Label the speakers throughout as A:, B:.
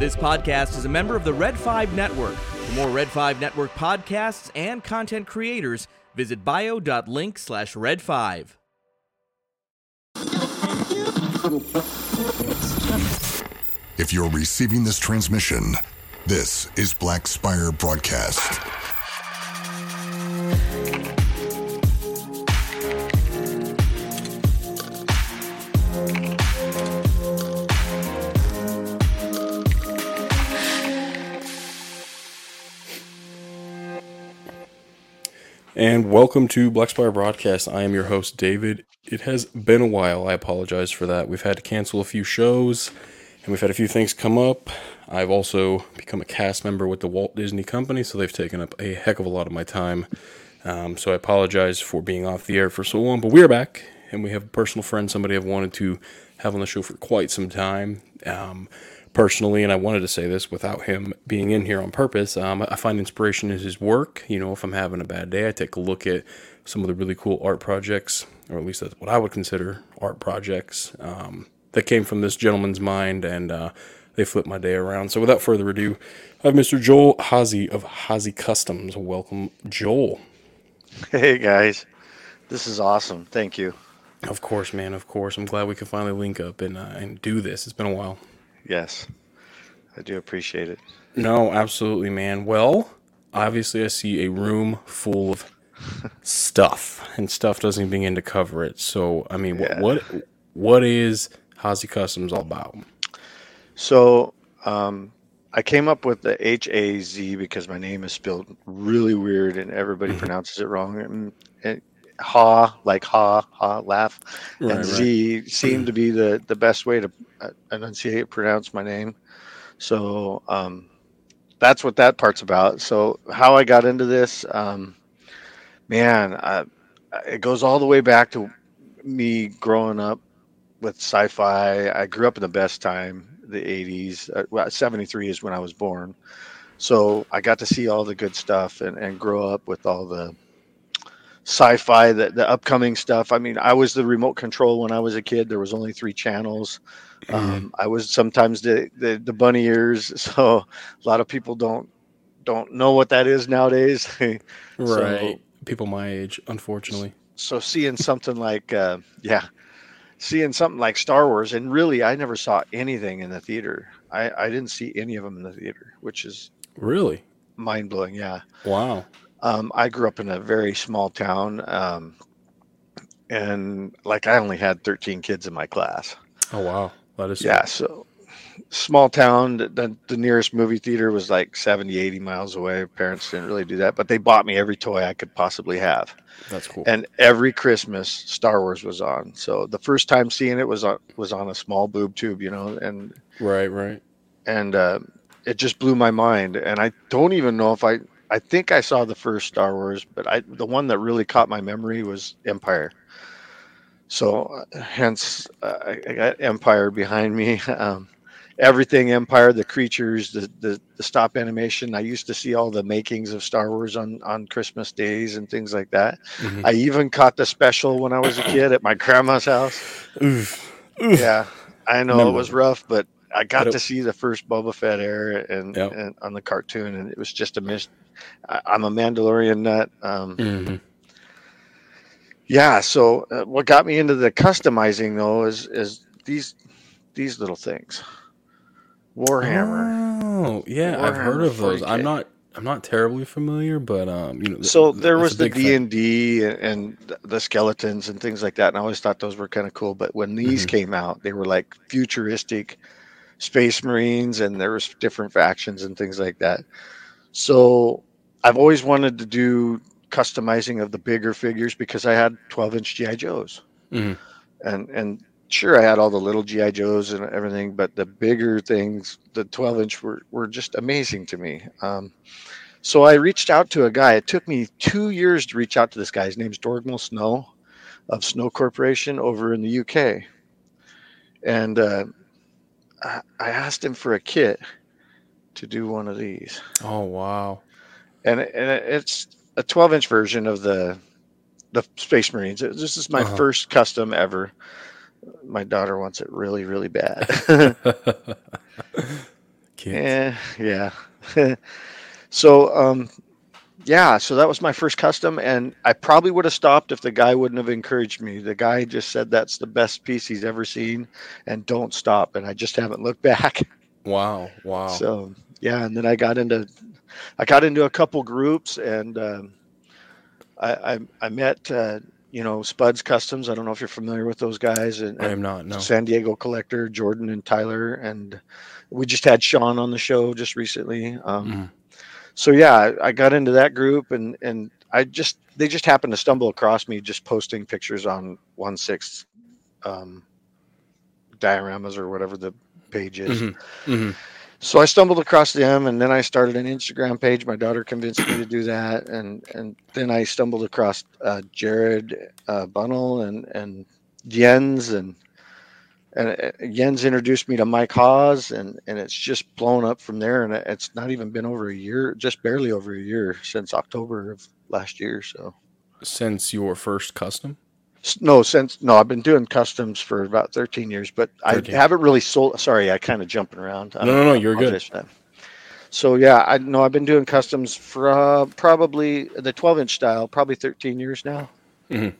A: This podcast is a member of the Red 5 Network. For more Red 5 Network podcasts and content creators, visit bio.link slash red 5.
B: If you're receiving this transmission, this is Black Spire Broadcast.
C: And welcome to Black Spire Broadcast. I am your host, David. It has been a while. I apologize for that. We've had to cancel a few shows and we've had a few things come up. I've also become a cast member with the Walt Disney Company, so they've taken up a heck of a lot of my time. Um, so I apologize for being off the air for so long, but we're back and we have a personal friend, somebody I've wanted to have on the show for quite some time. Um, personally, and I wanted to say this without him being in here on purpose. Um, I find inspiration in his work. You know, if I'm having a bad day, I take a look at some of the really cool art projects, or at least that's what I would consider art projects um, that came from this gentleman's mind, and uh, they flip my day around. So, without further ado, I have Mr. Joel Haase of HA-Z Customs. Welcome, Joel.
D: Hey guys, this is awesome. Thank you.
C: Of course, man. Of course. I'm glad we could finally link up and uh, and do this. It's been a while.
D: Yes, I do appreciate it.
C: No, absolutely, man. Well, obviously, I see a room full of stuff, and stuff doesn't even begin to cover it. So, I mean,
D: Yeah.
C: what what is HA-Z Customs all about?
D: So, um, I came up with the H A Z because my name is spelled really weird and everybody pronounces it wrong. And, and ha, like ha, ha, laugh,
C: Right,
D: and
C: right.
D: Z seemed to be the the best way to uh, enunciate, pronounce my name. So, um, that's what that part's about. So, how I got into this, um, man, I, it goes all the way back to me growing up with sci-fi. I grew up in the best time, the 80s. Uh, well, 73 is when I was born. So I got to see all the good stuff and, and grow up with all the sci-fi, the, the upcoming stuff. I mean, I was the remote control when I was a kid. There was only three channels. Um, I was sometimes the, the, the bunny ears. So a lot of people don't, don't know what that is nowadays.
C: Right. People my age, unfortunately.
D: so seeing something like uh, yeah seeing something like star wars and really i never saw anything in the theater i i didn't see any of them in the theater which is
C: Really?
D: mind-blowing yeah
C: Wow.
D: Um, i grew up in a very small town um, and like i only had 13 kids in my class
C: Oh wow. That is
D: yeah so small town the, the, nearest movie theater was like 70 80 miles away parents didn't really do that but they bought me every toy i could possibly have
C: That's cool.
D: and every Christmas Star Wars was on. So the first time seeing it was on was on a small boob tube, you know, and
C: right. Right.
D: and uh, it just blew my mind. And I don't even know if I I think I saw the first Star Wars, but I the one that really caught my memory was Empire. So uh, hence uh, I, got Empire behind me. Um, everything Empire, the creatures, the, the the stop animation. I used to see all the makings of Star Wars on on Christmas days and things like that.
C: Mhm.
D: I even caught the special when I was a kid at my grandma's house.
C: Oof.
D: Yeah, I know it was rough, but I got
C: it-
D: to see the first Boba Fett era and,
C: Yep.
D: and on the cartoon, and it was just a miss. I, I'm a Mandalorian nut. Um,
C: Mhm.
D: yeah, so uh, what got me into the customizing though is is these these little things. Warhammer.
C: Oh yeah, I've heard of those. I'm not. I'm not terribly familiar, but um, you know.
D: So there was the D and D and the skeletons and things like that, and I always thought those were kind of cool. But when these
C: Mhm.
D: came out, they were like futuristic space marines, and there was different factions and things like that. So I've always wanted to do customizing of the bigger figures because I had 12 inch GI Joes,
C: Mhm.
D: and and sure I had all the little GI Joes and everything, but the bigger things, the 12 inch, were were just amazing to me. Um, so I reached out to a guy. It took me two years to reach out to this guy. His name's Dorgmal Snow of Snow Corporation over in the UK. And uh, I, I asked him for a kit to do one of these.
C: Oh wow.
D: And, it- and it's a 12 inch version of the the Space Marines. This is my
C: Uh-huh.
D: first custom ever. My daughter wants it really, really bad. Yeah, yeah. so, um, yeah, so that was my first custom, and I probably would have stopped if the guy wouldn't have encouraged me. The guy just said that's the best piece he's ever seen, and don't stop. And I just haven't looked back.
C: Wow. Wow.
D: So yeah, and then I got into, I got into a couple groups, and um, I, I I met uh, you know Spuds Customs. I don't know if you're familiar with those guys, and,
C: I am not. No.
D: San Diego Collector, Jordan and Tyler, and we just had Sean on the show just recently. Um,
C: Mhm.
D: So yeah, I, got into that group, and and I just they just happened to stumble across me just posting pictures on one sixth um, dioramas or whatever the page is.
C: Mhm. Mhm.
D: So I stumbled across them, and then I started an Instagram page. My daughter convinced me to do that, and and then I stumbled across uh, Jared uh, Bunnell and and Jens, and and uh, Jens introduced me to Mike Hawes, and and it's just blown up from there. And it's not even been over a year, just barely over a year since October of last year. So
C: Since your first custom.
D: No, since no, I've been doing customs for about 13 years, but
C: 13.
D: I haven't really sold. Sorry, I kind of jumping around.
C: No, no, no, you're good.
D: for. So yeah, I know I've been doing customs for uh, probably the 12 inch style, probably 13 years now.
C: Mhm.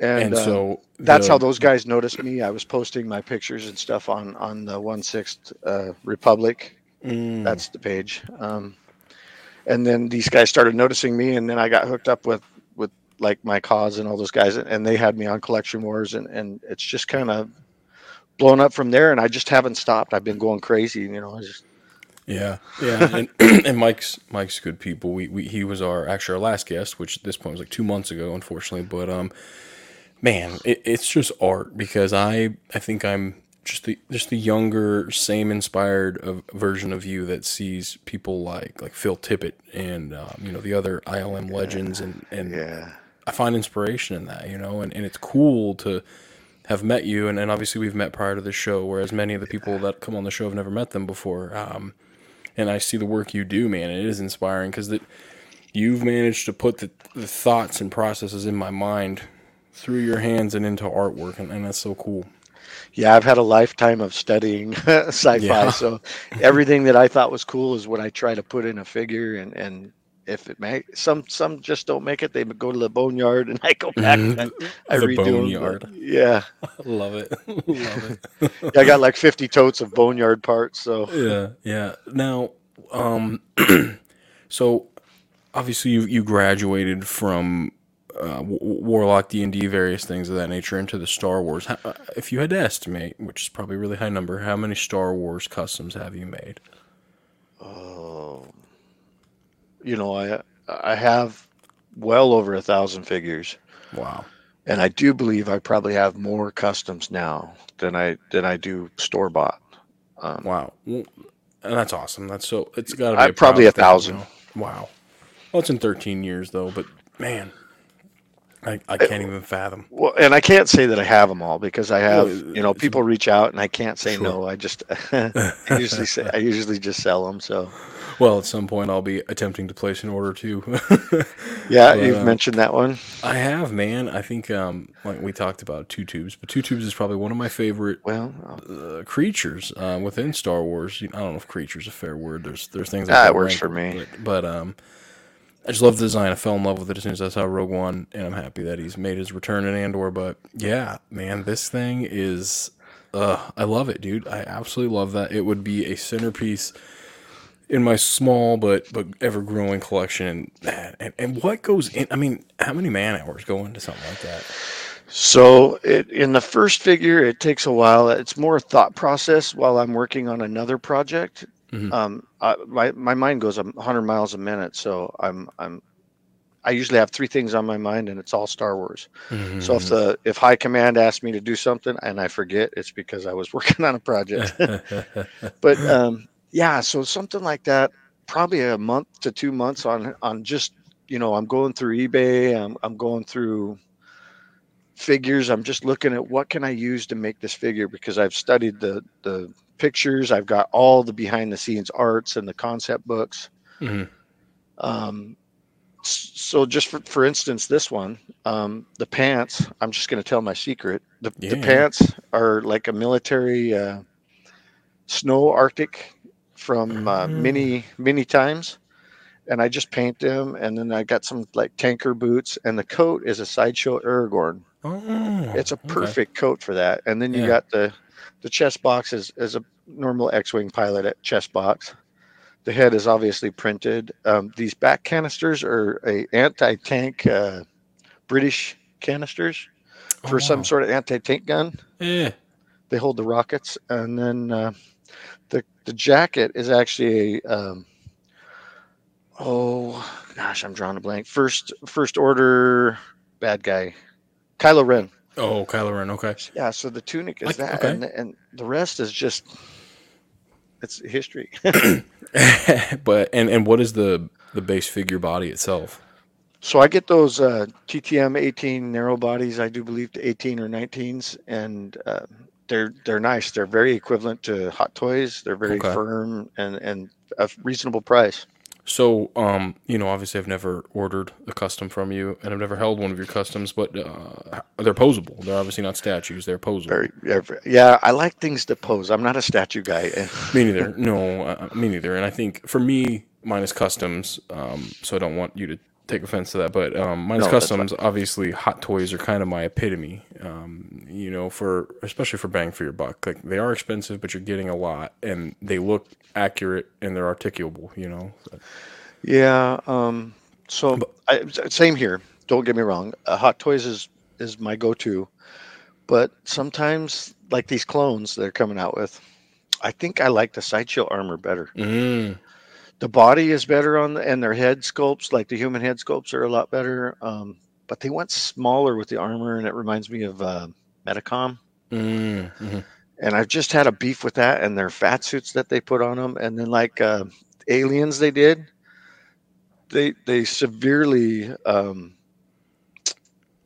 D: And,
C: And,
D: uh,
C: so
D: that's
C: the-
D: how those guys noticed me. I was posting my pictures and stuff on on the one sixth uh, Republic.
C: Mm,
D: That's the page. Um, and then these guys started noticing me, and then I got hooked up with with like my cause and all those guys, and they had me on Collection Wars, and and it's just kind of blown up from there. And I just haven't stopped. I've been going crazy, you know. I just
C: Yeah, yeah, and, and Mike's Mike's good people. We, we he was our actually our last guest, which at this point was like two months ago, unfortunately. But um, man, it, it's just art because I I think I'm just the just the younger, same inspired of, version of you that sees people like like Phil Tippett and um, you know the other ILM legends and and
D: yeah.
C: I find inspiration in that, you know, and, and it's cool to have met you. And, and obviously, we've met prior to the show, whereas many of the people that come on the show have never met them before. Um, and I see the work you do, man, and it is inspiring because that you've managed to put the, the thoughts and processes in my mind through your hands and into artwork, and, and that's so cool.
D: Yeah, I've had a lifetime of studying sci-fi,
C: Yeah.
D: so everything that I thought was cool is what I try to put in a figure, and and if it may, some some just don't make it. They go to the boneyard, and I go back and I, I
C: The
D: redo 'em,
C: boneyard.
D: but Yeah,
C: Love it, love it.
D: I got like 50 totes of boneyard parts. So
C: yeah, yeah. Now, um, so obviously you you graduated from uh, Warlock D and D, various things of that nature, into the Star Wars. How, uh, if you had to estimate, which is probably a really high number, how many Star Wars customs have you made?
D: you know, I I have well over a thousand figures,
C: Wow.
D: and I do believe I probably have more customs now than I than I do store bought. Um,
C: Wow. And that's awesome. That's so. It's got to be a
D: probably a thousand.
C: Wow. Well, it's in 13 years though, but man, I, I can't even fathom.
D: Well, and I can't say that I have them all because I have, you know, people reach out and I can't say
C: Sure.
D: no. I just I usually say I usually just sell them. So
C: Well, at some point, I'll be attempting to place an order too.
D: yeah,
C: But,
D: you've
C: uh,
D: mentioned that one.
C: I have, man. I think um, like we talked about two tubes, but two tubes is probably one of my favorite
D: Well,
C: uh, creatures uh, within Star Wars. I don't know if creature is a fair word. There's there's things like
D: Ah,
C: that
D: works
C: rank-
D: for me.
C: But, but um, I just love the design. I fell in love with it as soon as I saw Rogue One, and I'm happy that he's made his return in Andor. But yeah, man, this thing is. Uh, I love it, dude. I absolutely love that. It would be a centerpiece in my small but but ever growing collection. And, and and what goes in? I mean, how many man hours go into something like that?
D: So it, in the first figure, it takes a while. It's more thought process while I'm working on another project.
C: Mhm.
D: Um, I, my my mind goes 100 miles a minute, so I'm I'm I usually have three things on my mind, and it's all Star Wars. So if the if High Command asks me to do something and I forget, it's because I was working on a project. but um, yeah, so something like that, probably a month to two months on on just you know I'm going through eBay, I'm I'm going through figures. I'm just looking at what can I use to make this figure because I've studied the the pictures. I've got all the behind the scenes arts and the concept books.
C: Mhm.
D: Um, so just for, for instance, this one, um, the pants, I'm just going to tell my secret. The, the pants are like a military, uh, snow Arctic from uh, many mini times, and I just paint them. And then I got some like tanker boots, and the coat is a sideshow Aragorn.
C: Oh,
D: It's a
C: okay.
D: perfect coat for that. And then you
C: Yeah.
D: got the the chest box is, is a normal X-wing pilot at chest box. The head is obviously printed. Um, these back canisters are a anti-tank uh, British canisters for
C: Oh,
D: some sort of anti-tank gun.
C: Yeah.
D: They hold the rockets, and then uh, the the jacket is actually a um, oh gosh, I'm drawing a blank. First first order bad guy, Kylo Ren.
C: Oh, Kylo Ren. Okay.
D: Yeah, so the tunic is
C: Like-
D: that,
C: okay.
D: and and the rest is just it's history.
C: but and and what is the the base figure body itself?
D: so I get those uh, TTM 18 narrow bodies, I do believe to 18 or 19s, and uh, they're they're nice. They're very equivalent to Hot Toys. They're very
C: Okay.
D: firm and and a reasonable price.
C: So, um, you know, obviously, I've never ordered a custom from you, and I've never held one of your customs, but uh, they're posable. They're obviously not statues; they're posable.
D: Very, yeah, very- yeah. I like things to pose. I'm not a statue guy.
C: Me neither. No, uh, me neither. And I think for me, mine is customs. Um, so I don't want you to take offense to that, but um, mine is
D: No,
C: customs. Obviously, hot toys are kind of my epitome. Um, you know, for especially for bang for your buck. Like they are expensive, but you're getting a lot, and they look accurate and they're articulable. You know.
D: Yeah. Um, so I, same here. Don't get me wrong. Uh, Hot Toys is is my go-to, but sometimes like these clones they're coming out with, I think I like the sideshow armor better.
C: Mm,
D: The body is better on the and their head sculpts, like the human head sculpts, are a lot better. Um, but they went smaller with the armor, and it reminds me of uh, Medicom.
C: mm, mhm.
D: and I've just had a beef with that and their fat suits that they put on them, and then like uh, aliens they did, they they severely um,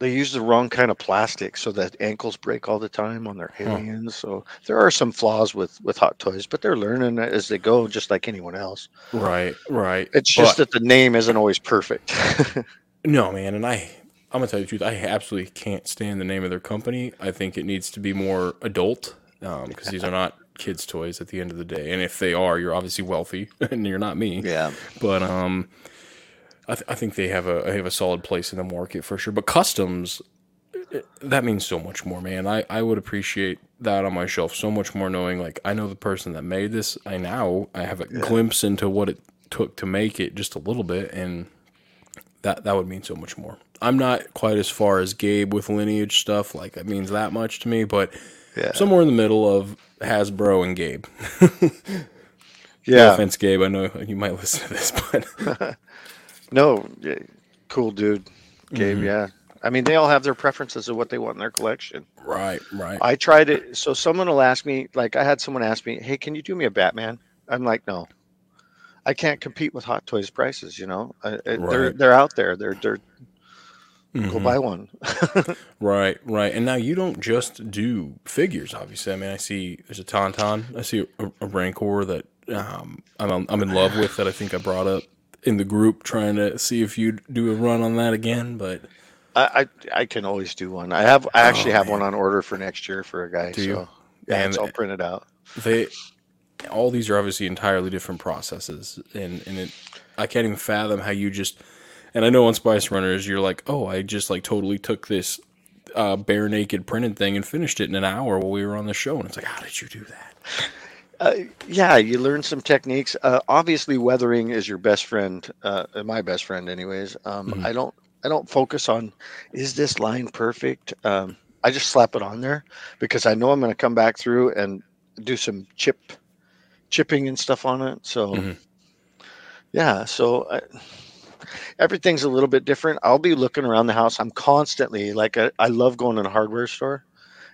D: they use the wrong kind of plastic so that ankles break all the time on their aliens. So there are some flaws with with Hot Toys, but they're learning as they go, just like anyone else.
C: Right, right.
D: It's just
C: But-
D: that the name isn't always perfect.
C: No, man, and I I'm gonna tell you the truth. I absolutely can't stand the name of their company. I think it needs to be more adult because these are not kids' toys at the end of the day. And if they are, you're obviously wealthy, and you're not me.
D: yeah.
C: But um, I, th- I think they have a have a solid place in the market for sure. But customs, that means so much more, man. I I would appreciate that on my shelf so much more, knowing like I know the person that made this. I now I have a glimpse into what it took to make it just a little bit, and that that would mean so much more. I'm not quite as far as Gabe with lineage stuff. Like that means that much to me, but
D: Yeah.
C: somewhere in the middle of Hasbro and Gabe. No
D: Yeah.
C: offense, Gabe. I know you might listen to this, but
D: No, yeah, cool dude, Gabe.
C: Mm-hmm.
D: Yeah. I mean, they all have their preferences of what they want in their collection.
C: right, right.
D: I tried it. So someone will ask me, like I had someone ask me, "Hey, can you do me a Batman?" I'm like, "No, I can't compete with Hot Toys prices. You know, I, I- they're they're out there. They're they're go
C: Mhm.
D: buy one."
C: Right, right. And now you don't just do figures, obviously. I mean, I see there's a Tauntaun. I see a, a Rancor that um, I'm I'm in love with that I think I brought up in the group trying to see if you'd do a run on that again. But
D: I, I I can always do one. I have I actually
C: Oh,
D: have
C: man.
D: one on order for next year for a guy.
C: Do you?
D: so yeah, it's
C: And-
D: all printed out.
C: they all these are obviously entirely different processes and and it I can't even fathom how you just and I know on Spice Runners you're like, "Oh, I just like totally took this uh, bare naked printed thing and finished it in an hour while we were on the show." And it's like, "How did you do that?"
D: Uh, yeah, you learn some techniques. Uh, obviously, weathering is your best friend. Uh, my best friend, anyways. Um,
C: Mhm.
D: I don't. I don't focus on is this line perfect. Um, I just slap it on there because I know I'm going to come back through and do some chip chipping and stuff on it. So,
C: Mhm.
D: yeah. So I, everything's a little bit different. I'll be looking around the house. I'm constantly like I, I love going in a hardware store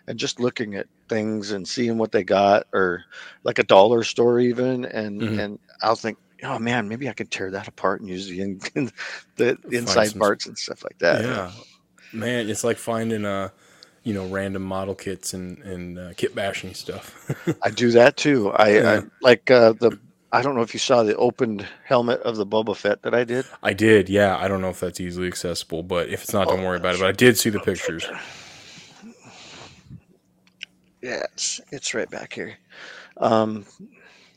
D: and just looking at things and seeing what they got or like a dollar store even and
C: Mhm.
D: and I'll think oh man maybe I could tear that apart and use the in, the inside
C: some-
D: parts and stuff like that
C: yeah. Man, it's like finding uh you know, random model kits and and uh, kit bashing stuff.
D: I do that too I, I like uh, the I don't know if you saw the opened helmet of the Boba Fett that I did
C: I did, yeah. I don't know if that's easily accessible, but if it's not, don't
D: Oh,
C: worry about it. But I did see the pictures.
D: Yeah it's, it's right back here um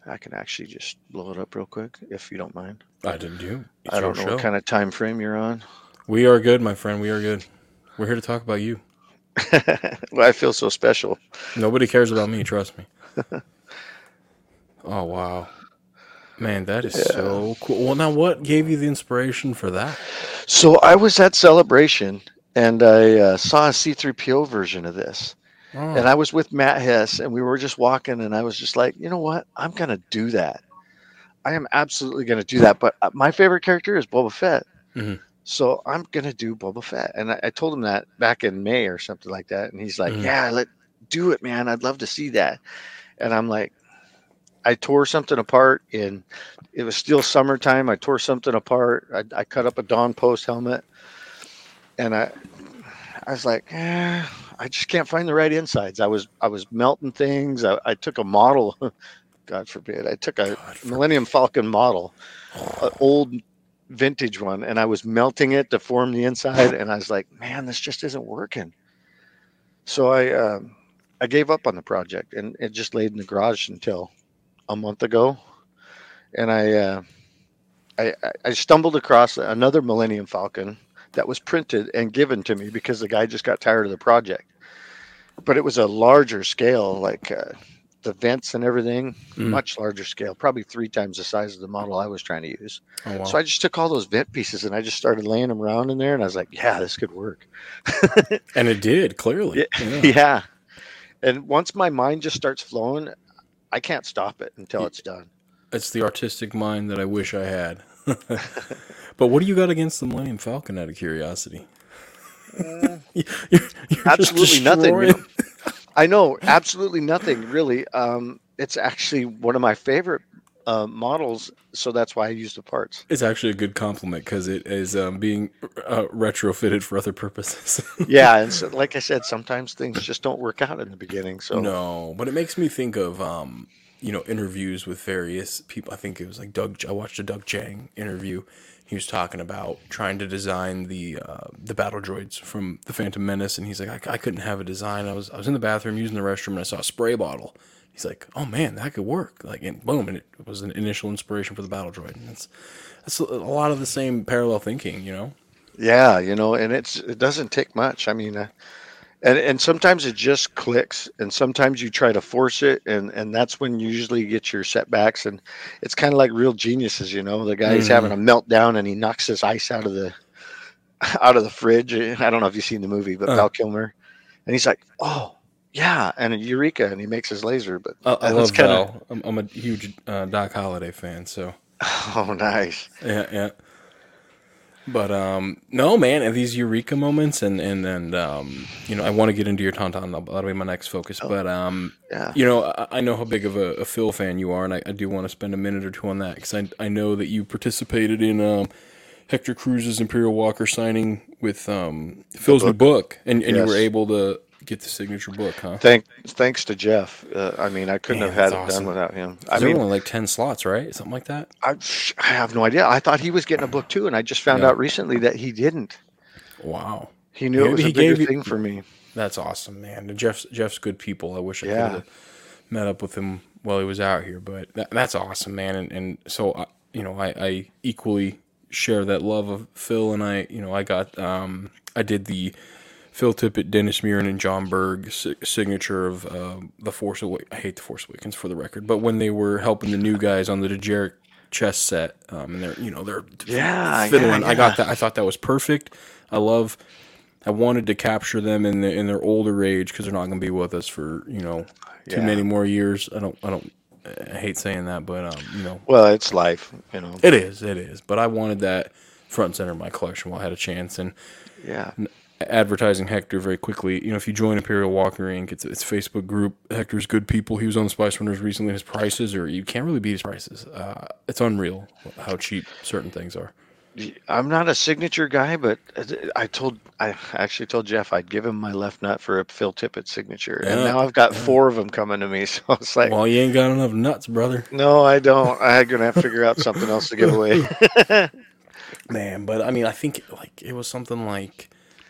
D: I can actually just blow it up real quick if you don't mind.
C: I didn't do. It's
D: I don't know what kind of time frame you're on.
C: We are good, my friend. We are good. We're here to talk about you.
D: well, I feel so special.
C: Nobody cares about me, trust me. oh wow. Man, that is so cool. Well, now what gave you the inspiration for that?
D: So I was at Celebration and I uh, saw a C3PO version of this.
C: Oh,
D: And I was with Matt Hess and we were just walking and I was just like, you know what? I'm going to do that. I am absolutely going to do that. But uh, my favorite character is Boba Fett.
C: Mhm.
D: So I'm going to do Boba Fett. And I, I told him that back in May or something like that. And he's like,
C: Mhm.
D: yeah, let do it, man. I'd love to see that. And I'm like, I tore something apart and it was still summertime. I tore something apart. I, I cut up a Don Post helmet and I, I was like, eh, I just can't find the right insides. I was I was melting things. I, I took a model, God forbid, I took a Millennium Falcon model, an old vintage one, and I was melting it to form the inside. And I was like, man, this just isn't working. So I um, I gave up on the project, and it just laid in the garage until a month ago. And I uh, I- I stumbled across another Millennium Falcon that was printed and given to me because the guy just got tired of the project. But it was a larger scale, like uh, the vents and everything,
C: Mm.
D: much larger scale, probably three times the size of the model I was trying to use.
C: oh, wow.
D: So I just took all those vent pieces and I just started laying them around in there, and I was like, "Yeah, this could work."
C: and it did clearly.
D: Yeah.
C: Yeah.
D: yeah. And once my mind just starts flowing, I can't stop it until it's done.
C: It's the artistic mind that I wish I had. but what do you got against the Millennium Falcon? Out of curiosity, You're- you're
D: absolutely nothing. you know? I know absolutely nothing really. Um, it's actually one of my favorite uh, models, so that's why I use the parts.
C: It's actually a good compliment because it is um, being uh, retrofitted for other purposes.
D: Yeah, and so, like I said, sometimes things just don't work out in the beginning. So
C: No, but it makes me think of um, you know interviews with various people. I think it was like Doug. I watched a Doug Chiang interview. He was talking about trying to design the uh, the battle droids from the Phantom Menace, and he's like, I, I couldn't have a design. I was I was in the bathroom using the restroom, and I saw a spray bottle. He's like, Oh man, that could work. Like, and boom, and it was an initial inspiration for the battle droid. And that's that's a lot of the same parallel thinking, you know.
D: Yeah, you know, and it's it doesn't take much. I mean, uh, and and sometimes it just clicks, and sometimes you try to force it, and and that's when you usually get your setbacks. And it's kind of like real geniuses, you know. The guy's having a meltdown, and he knocks his ice out of the out of the fridge. I don't know if you've seen the movie, but
C: Uh.
D: Val Kilmer, and he's like, "Oh, yeah," and a eureka, and he makes his laser. But
C: I, I love
D: kinda-
C: Val. I'm, I'm a huge uh, Doc Holliday fan, so.
D: Oh, nice.
C: Yeah, yeah. But um, no, man, and these eureka moments, and and and um, you know, I want to get into your tauntaun. That'll be my next focus. But um,
D: Yeah.
C: you know, I, I know how big of a, a Phil fan you are, and I, I do want to spend a minute or two on that because I I know that you participated in um, Hector Cruz's Imperial Walker signing with um, Phil's new book, and and you were able to get the signature book, huh?
D: Thank, thanks to Jeff. Uh, I mean, I couldn't
C: Man,
D: have had it
C: awesome.
D: done without him. I
C: mean, only like ten slots, right? Something like that.
D: I, I have no idea. I thought he was getting a book too, and I just found
C: Yeah.
D: out recently that he didn't.
C: Wow.
D: He knew it
C: Maybe
D: was a
C: he
D: bigger
C: gave you-
D: thing for me.
C: That's awesome, man. And Jeff's Jeff's good people. I wish I
D: Yeah.
C: could have met up with him while he was out here, but that, that's awesome, man. And and so I, you know, I, I equally share that love of Phil, and I, you know, I got um, I did the Phil Tippett, Dennis Muren, and Jon Berg signature of uh, the Force Awakens. I hate the Force Awakens for the record, but when they were helping the new guys on the Dejarik chess set, um, and they're you know they're
D: Yeah,
C: fiddling.
D: yeah,
C: I got that. I thought that was perfect. I love. I wanted to capture them in the in their older age because they're not going to be with us for you know too
D: Yeah.
C: many more years. I don't. I don't. I hate saying that, but um, you know,
D: Well, it's life, you know.
C: it is. It is. But I wanted that front and center of my collection while I had a chance. And
D: Yeah.
C: Advertising Hector very quickly. You know, if you join Imperial Walker Inc., it's it's a Facebook group. Hector's good people. He was on the Spice Runners recently. His prices are you can't really beat his prices. Uh, it's unreal how cheap certain things are.
D: I'm not a signature guy, but I told I actually told Jeff I'd give him my left nut for a Phil Tippett signature, and now I've got four of them coming to me. So it's like,
C: Well, you ain't got enough nuts, brother.
D: no, I don't. I'm gonna have to figure out something else to give away.
C: Man, but I mean, I think like it was something like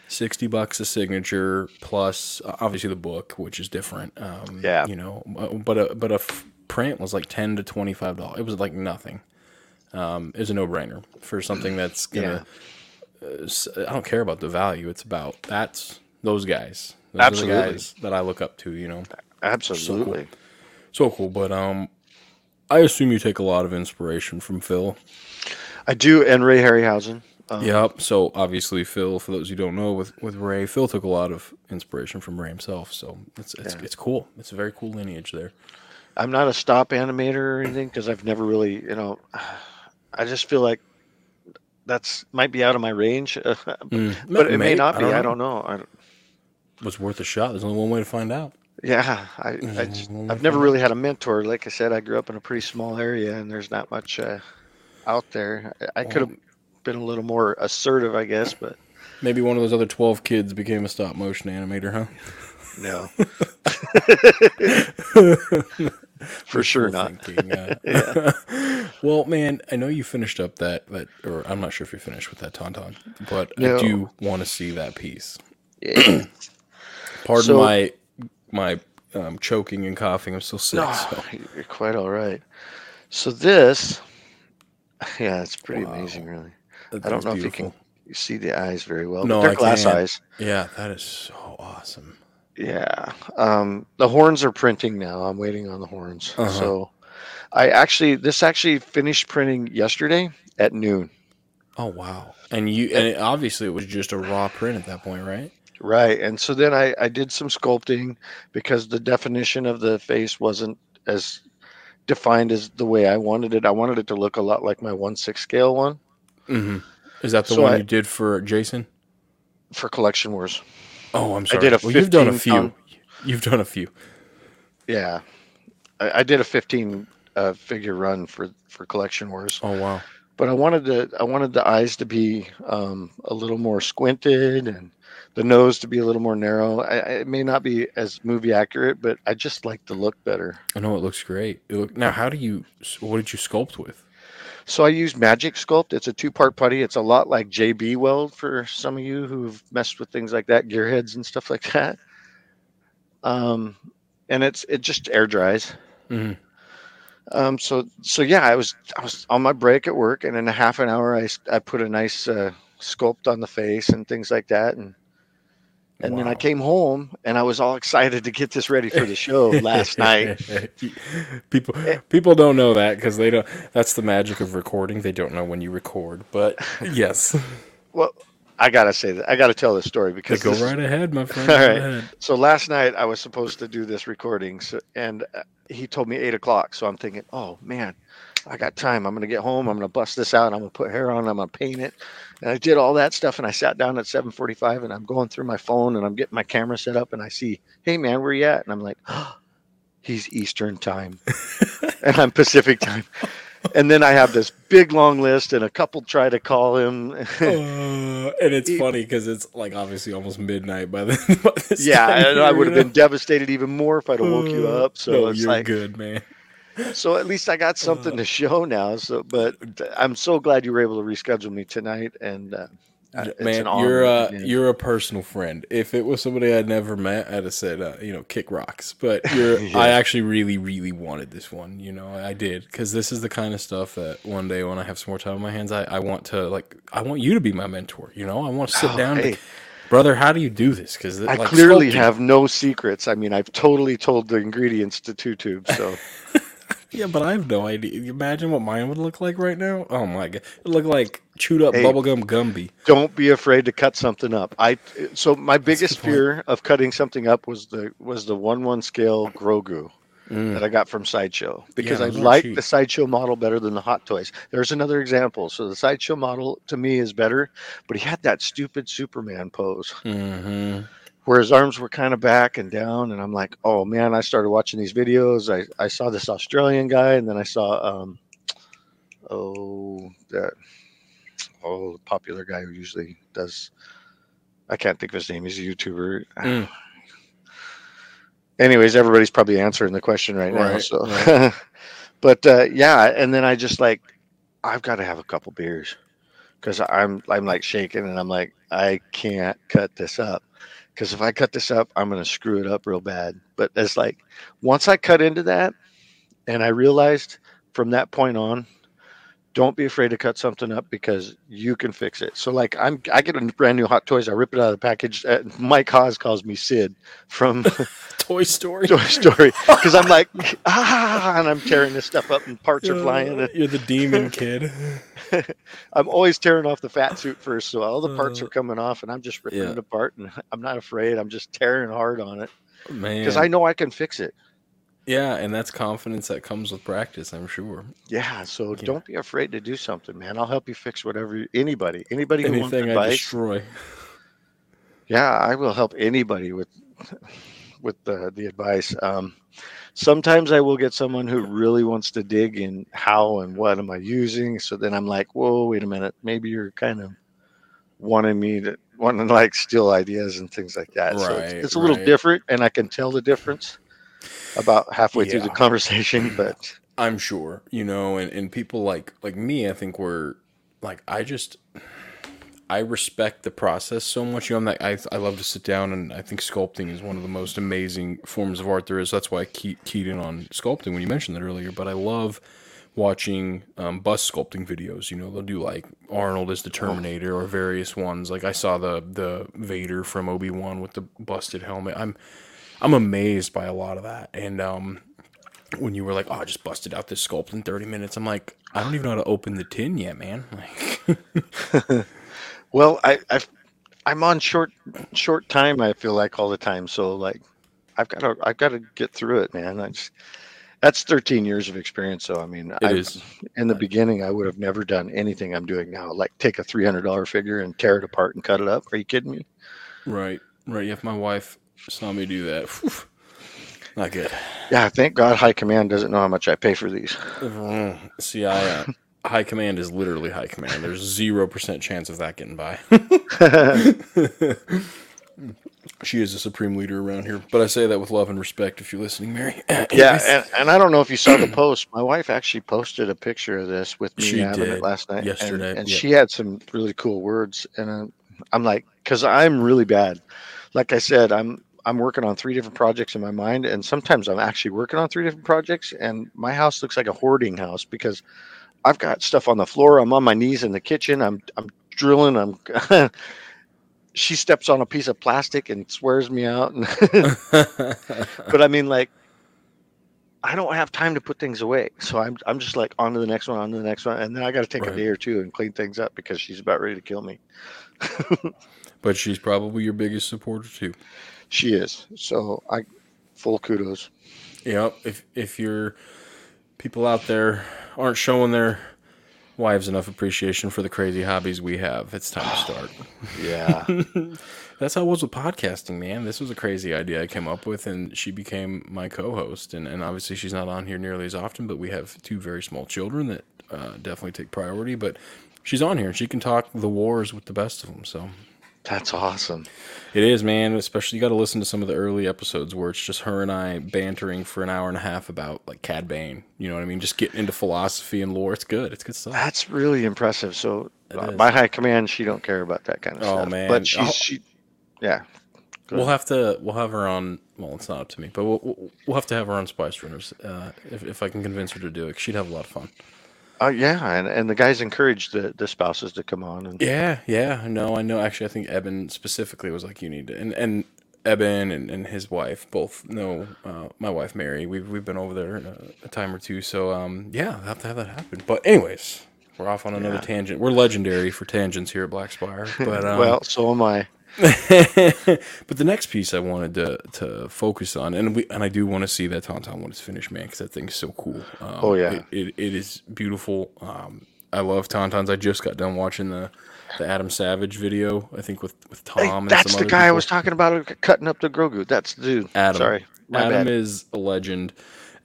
C: sixty bucks a signature plus uh, obviously the book, which is different. Um,
D: Yeah.
C: you know, uh, but a but a f- print was like ten to twenty five dollars. It was like nothing. Um, it was a no brainer for something that's gonna. Uh, s- I don't care about the value. It's about that's those guys. Those
D: Absolutely.
C: guys that I look up to. You know,
D: Absolutely.
C: so cool. But um, I assume you take a lot of inspiration from Phil.
D: I do, and Ray Harryhausen. Um,
C: Yep. So obviously, Phil, for those who don't know, with with Ray, Phil took a lot of inspiration from Ray himself. So it's it's,
D: Yeah.
C: it's cool. It's a very cool lineage there.
D: I'm not a stop animator or anything because I've never really, you know, I just feel like that's might be out of my range, but it may not be. I don't know. I don't,
C: What's worth a shot? There's only one way to find out.
D: yeah, I, I just, I've never really had a mentor. Like I said, I grew up in a pretty small area, and there's not much uh, out there. I, I could have been a little more assertive, I guess, but
C: Maybe one of those other twelve kids became a stop motion animator, huh?
D: no, for sure not.
C: thinking, uh, well, man, I know you finished up that that, or I'm not sure if you finished with that tauntaun, but I do want to see that piece.
D: Yeah.
C: Pardon
D: So-
C: my my um, choking and coughing. I'm still sick.
D: No,
C: so.
D: you're quite all right. So this, yeah, it's pretty
C: Wow.
D: amazing, really.
C: That
D: I don't know if you can you see the eyes very well.
C: No,
D: they're
C: I
D: glass
C: can't.
D: eyes.
C: Yeah, that is so awesome.
D: Yeah. Um, the horns are printing now. I'm waiting on the horns.
C: Uh-huh.
D: So I actually this actually finished printing yesterday at noon.
C: Oh wow! And you and it, obviously it was just a raw print at that point, right?
D: Right. And so then I, I did some sculpting because the definition of the face wasn't as defined as the way I wanted it. I wanted it to look a lot like my one six scale one
C: Mm-hmm. Is that the
D: So
C: one
D: I-
C: you did for Jason?
D: for collection wars.
C: Oh, I'm sorry.
D: I did a
C: well, you've done a few.
D: pound-
C: You've done a few.
D: Yeah. I, I did a 15 uh, figure run for, for collection wars.
C: Oh wow!
D: but I wanted the I wanted the eyes to be um, a little more squinted and the nose to be a little more narrow. I, I- it may not be as movie accurate, but I just like the look better.
C: I know it looks great. It look, now, how do you? What did you sculpt with?
D: So I used Magic Sculpt. It's a two-part putty. It's a lot like JB Weld for some of you who've messed with things like that, gearheads and stuff like that. Um, and it's it just air dries.
C: Mhm.
D: Um, so so yeah, I was I was on my break at work, and in a half an hour, I I put a nice uh, sculpt on the face and things like that, and and then I came home and I was all excited to get this ready for the show last night.
C: people people don't know that because they don't. That's the magic of recording. They don't know when you record. But yes,
D: Well, I gotta say that I gotta tell this story because
C: go
D: this
C: right ahead, my friend.
D: All right. So last night I was supposed to do this recording, so, and uh, he told me eight o'clock. So I'm thinking, oh man, I got time. I'm gonna get home. I'm gonna bust this out. I'm gonna put hair on. I'm gonna paint it. And I did all that stuff, and I sat down at 7:45, and I'm going through my phone, and I'm getting my camera set up, and I see, hey man, where you at? And I'm like, he's Eastern time, and I'm Pacific time. And then I have this big long list, and a couple try to call him.
C: Uh, and it's funny because it's like obviously almost midnight by then. By
D: yeah, and I would have been devastated even more if I'd have woke you up. So
C: no,
D: it's
C: you're
D: like,
C: good, man.
D: so at least I got something to show now. So, but I'm so glad you were able to reschedule me tonight. And uh, uh, it's
C: man, you're uh,
D: again.
C: you're a personal friend. If it was somebody I'd never met, I'd have said, uh, you know, kick rocks. But you're,
D: Yeah.
C: I actually really, really wanted this one. You know, I did because this is the kind of stuff that one day when I have some more time on my hands, I, I want to like, I want you to be my mentor. You know, I want to sit
D: Oh,
C: down,
D: hey.
C: be, brother. How do you do this? Because
D: I clearly have no secrets. I mean, I've totally told the ingredients to two tubes. So
C: Yeah, but I have no idea. Imagine what mine would look like right now. Oh my god, it look like chewed up
D: Hey.
C: bubblegum Gumby.
D: don't be afraid to cut something up. I so my biggest
C: good point.
D: fear of cutting something up was the was the one one scale Grogu. that I got from Sideshow because I like
C: cheap.
D: the Sideshow model better than the Hot Toys. There's another example. So the Sideshow model to me is better, but he had that stupid Superman pose
C: Mm-hmm.
D: where his arms were kind of back and down. And I'm like, oh man, I started watching these videos. I, I saw this Australian guy and then I saw, um, oh, that, oh, the popular guy who usually does, I can't think of his name. He's a YouTuber.
C: Mm.
D: Anyways, everybody's probably answering the question right now. So,
C: right.
D: but uh, yeah, and then I just like, I've got to have a couple beers because I'm I'm like shaking and I'm like I can't cut this up because if I cut this up, I'm gonna screw it up real bad. But it's like once I cut into that, And I realized from that point on, don't be afraid to cut something up because you can fix it. So like I'm I get a brand new Hot Toys, I rip it out of the package. Uh, Mike Haas calls me Sid from
C: Toy Story.
D: Toy Story because I'm like ah, and I'm tearing this stuff up and parts are flying.
C: You're the demon kid.
D: I'm always tearing off the fat suit first, so all the parts are coming off, and I'm just ripping
C: Yeah.
D: it apart, and I'm not afraid. I'm just tearing hard on it
C: Man.
D: because I know I can fix it.
C: Yeah, and that's confidence that comes with practice, I'm sure.
D: Yeah, so
C: Yeah.
D: don't be afraid to do something, man. I'll help you fix whatever you, anybody, anybody who wants
C: Anything I destroy.
D: Yeah, I will help anybody with with the the advice. Um, sometimes I will get someone who really wants to dig in how and what am I using. So then I'm like, whoa, wait a minute, maybe you're kind of wanting me to wanting to like steal ideas and things like that. so it's,
C: Right,
D: it's a little
C: right.
D: different, and I can tell the difference about halfway through the conversation. But
C: I'm sure, you know, and, and people like like me, I think we're like I just I respect the process so much. You know, I'm like I I love to sit down and I think sculpting is one of the most amazing forms of art there is. That's why I key, keyed in on sculpting when you mentioned that earlier. But I love watching um, bust sculpting videos. You know, they'll do like Arnold as the Terminator or various ones. Like I saw the the Vader from Obi Wan with the busted helmet. I'm I'm amazed by a lot of that. And um, when you were like, "Oh, I just busted out this sculpt in 30 minutes," I'm like, I don't even know how to open the tin yet, man. Like,
D: well, I I've, I'm on short short time. I feel like all the time. So like, I've got to I've got to get through it, man. I just, that's 13 years of experience. So I mean,
C: it
D: I,
C: is.
D: in the beginning, I would have never done anything I'm doing now. Like take a $300 figure and tear it apart and cut it up. Are you kidding me?
C: right, right. If my wife saw me do that, whew, not good.
D: Yeah. Thank God High Command doesn't know how much I pay for these.
C: Mm, See, I uh, high command is literally high command. There's zero percent chance of that getting by. she is a supreme leader around here, but I say that with love and respect. If you're listening, Mary.
D: Yeah, and, and I don't know if you saw the post. My wife actually posted a picture of this with me
C: She
D: having it last night. and-
C: yesterday,
D: and,
C: yeah.
D: she had some really cool words. And uh, I'm like, because I'm really bad. Like I said, I'm I'm working on three different projects in my mind, and sometimes I'm actually working on three different projects, and my house looks like a hoarding house because I've got stuff on the floor. I'm on my knees in the kitchen. I'm I'm drilling. I'm. she steps on a piece of plastic and swears me out. But I mean, like, I don't have time to put things away, so I'm I'm just like on to the next one, on to the next one, and then I got to take
C: Right.
D: a day or two and clean things up because she's about ready to kill me.
C: but she's probably your biggest supporter too.
D: She is. So I full kudos.
C: Yep. If if your people out there aren't showing their wives enough appreciation for the crazy hobbies we have, it's time to start.
D: Yeah.
C: That's how it was with podcasting, man. This was a crazy idea I came up with, and she became my co-host. And, and obviously, she's not on here nearly as often, but we have two very small children that uh, definitely take priority. But she's on here, and she can talk the wars with the best of them. So
D: That's awesome.
C: it is, man. Especially you got to listen to some of the early episodes where it's just her and I bantering for an hour and a half about like Cad Bane. You know what I mean? Just getting into philosophy and lore. It's good. It's good stuff.
D: That's really impressive. So uh, my high command, she don't care about that kind of
C: Oh,
D: stuff.
C: man.
D: But she's
C: Oh.
D: she, yeah.
C: We'll have to we'll have her on. Well, it's not up to me, but we'll we'll- we'll have to have her on Spice Runners uh, if if I can convince her to do it. She'd have a lot of fun.
D: Uh, yeah, and, and the guys encourage the, the spouses to come on and
C: Yeah, yeah. No, I know. Actually, I think Eben specifically was like, you need to, and and Eben and, and his wife both know uh, my wife Mary. We've we've been over there uh, a time or two. So um, yeah, I'll have to have that happen. But anyways, we're off on another
D: Yeah.
C: tangent. We're legendary for tangents here at Black Spire. But um,
D: well, so am I.
C: but the next piece I wanted to to focus on, and we and I do want to see that Tauntaun when it's finished, man, because that thing's so cool. Um,
D: Oh, yeah.
C: it, it, it is beautiful. Um, I love Tauntauns. I just got done watching the the Adam Savage video. I think with with Tom.
D: Hey,
C: and
D: that's
C: some
D: the
C: other
D: guy I was talking about cutting up the Grogu. That's the dude.
C: Adam.
D: Sorry. My
C: Adam
D: bad.
C: is a legend.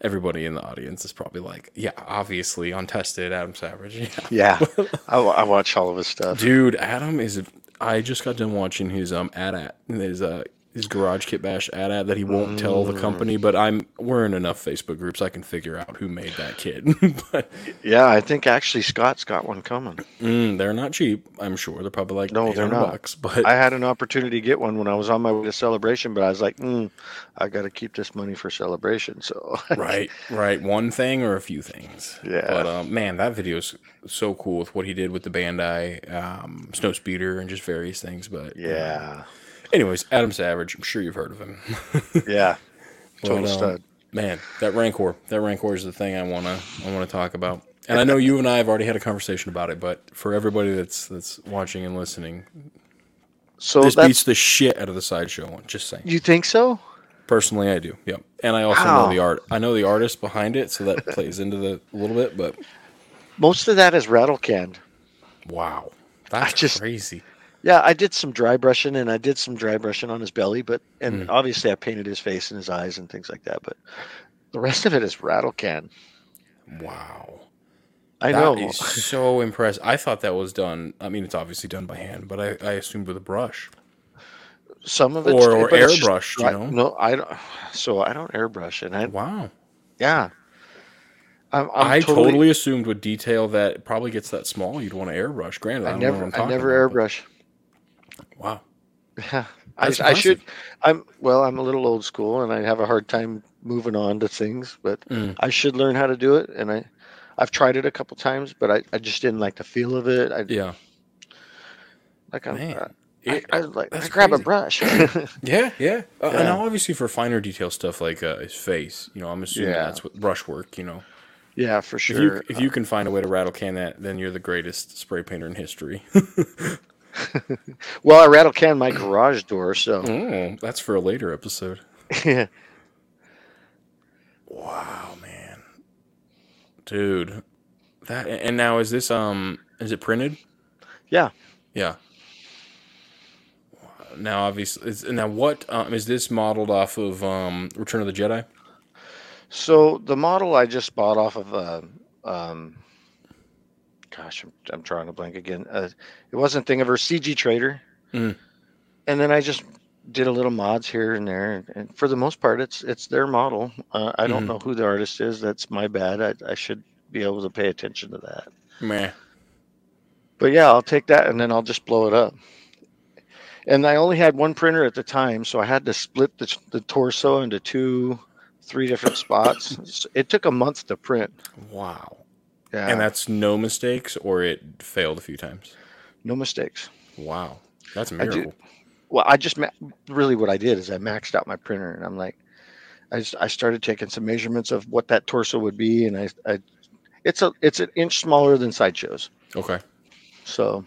C: Everybody in the audience is probably like, yeah, obviously untested Adam Savage. Yeah.
D: Yeah. I, I watch all of his stuff.
C: Dude, Adam is. I just got done watching his um AT-AT, his uh his garage kit bash AT-AT that he won't tell the company, but I'm we're in enough Facebook groups I can figure out who made that kit. but
D: Yeah, I think actually Scott's got one coming.
C: mm, they're not cheap. I'm sure they're probably like
D: No, they're not.
C: bucks. But
D: I had an opportunity to get one when I was on my way to celebration, but I was like, mm, I got to keep this money for celebration. So
C: right, right, one thing or a few things.
D: Yeah.
C: But um, man, that video is so cool with what he did with the Bandai um, snow speeder and just various things. But
D: yeah,
C: anyways, Adam Savage. I'm sure you've heard of him.
D: yeah,
C: But,
D: total
C: um,
D: stud.
C: Man, that Rancor, that Rancor is the thing I wanna I wanna talk about. And I know you and I have already had a conversation about it, but for everybody that's that's watching and listening,
D: So
C: this beats the shit out of the sideshow one. Just saying.
D: you think so?
C: Personally, I do. Yep. And I also
D: Wow.
C: know the art. I know the artist behind it, so that plays into the a little bit. But
D: Most of that is rattle canned.
C: wow, that's
D: just-
C: crazy.
D: Yeah, I did some dry brushing and I did some dry brushing on his belly, but and mm. obviously I painted his face and his eyes and things like that. But the rest of it is rattle can.
C: Wow.
D: I
C: That
D: know.
C: is so impressed. I thought that was done. I mean, it's obviously done by hand, but I, I assumed with a brush.
D: Some of it
C: Or- or airbrushed, you know?
D: No, I don't. So I don't airbrush, and I
C: Wow.
D: yeah. I'm, I'm
C: I totally, assumed with detail that it probably gets that small, you'd want to airbrush. Granted, I,
D: I
C: don't know what
D: never I never
C: about, but-
D: airbrush.
C: Wow.
D: Yeah, I, I should. I'm well. I'm a little old school, and I have a hard time moving on to things. But
C: Mm.
D: I should learn how to do it, and I, I've tried it a couple times, but I, I just didn't like the feel of it. I
C: Yeah.
D: like I'm,
C: Man.
D: uh, I, I like I grab a brush.
C: Yeah, yeah. Uh, And
D: Yeah.
C: now, obviously, for finer detail stuff like uh, his face, you know, I'm assuming
D: Yeah.
C: that's what brushwork. You know,
D: yeah, for
C: if
D: sure.
C: you if you can find a way to rattle can that, then you're the greatest spray painter in history.
D: well, I rattle can my garage door, so
C: oh, that's for a later episode.
D: yeah.
C: Wow, man, dude, that and now is this um is it printed?
D: Yeah.
C: Yeah. Now, obviously, is, now what um, is this modeled off of um, Return of the Jedi?
D: So the model I just bought off of, uh, um, gosh, I'm, I'm trying to blank again. Uh, it wasn't Thingiverse, CG Trader,
C: Mm.
D: and then I just did a little mods here and there, and, for the most part, it's it's their model. Uh, I don't
C: Mhm.
D: know who the artist is. That's my bad. I, I should be able to pay attention to that.
C: Meh.
D: But yeah, I'll take that and then I'll just blow it up. And I only had one printer at the time, so I had to split the, the torso into two, three different spots. It took a month to print.
C: Wow.
D: Yeah,
C: And that's no mistakes, or it failed a few times.
D: no mistakes.
C: Wow, that's a
D: I do-
C: miracle.
D: Well, I just ma- really what I did is I maxed out my printer, and I'm like, I just, I started taking some measurements of what that torso would be, and I, I it's a it's an inch smaller than sideshows,
C: Okay.
D: so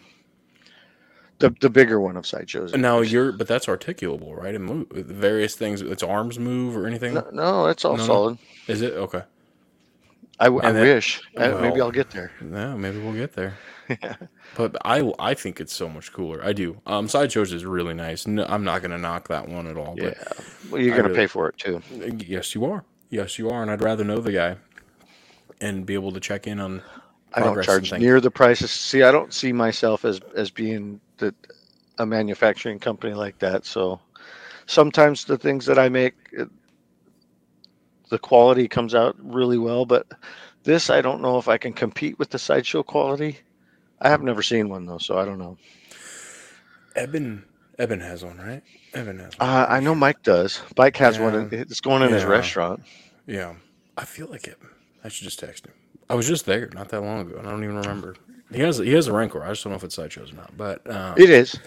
D: the the bigger one of sideshows.
C: And now you're, but that's articulable, right? And move various things. Its arms move or anything.
D: no, no, it's all
C: No, no.
D: solid.
C: Is it okay?
D: I, I wish. Uh, maybe I'll get there.
C: No, maybe we'll get there. But I, I think it's so much cooler. I do. Um, sideshows is really nice. No, I'm not gonna knock that one at all.
D: Yeah.
C: But
D: Well, you're gonna
C: really-
D: pay for it too.
C: yes, you are. Yes, you are. And I'd rather know the guy and be able to check in on
D: I don't charge near the prices. See, I don't see myself as as being the a manufacturing company like that. So sometimes the things that I make, the quality comes out really well. But this, I don't know if I can compete with the sideshow quality. I have never seen one though, so I don't know.
C: Eben. Eben has one, right? Eben has one.
D: Uh, I know Mike does. Mike has one. It's going in his restaurant.
C: Yeah, I feel like it. I should just text him. I was just there not that long ago, and I don't even remember. He has he has a Rancor. I just don't know if it's sideshows or not. But um,
D: It is.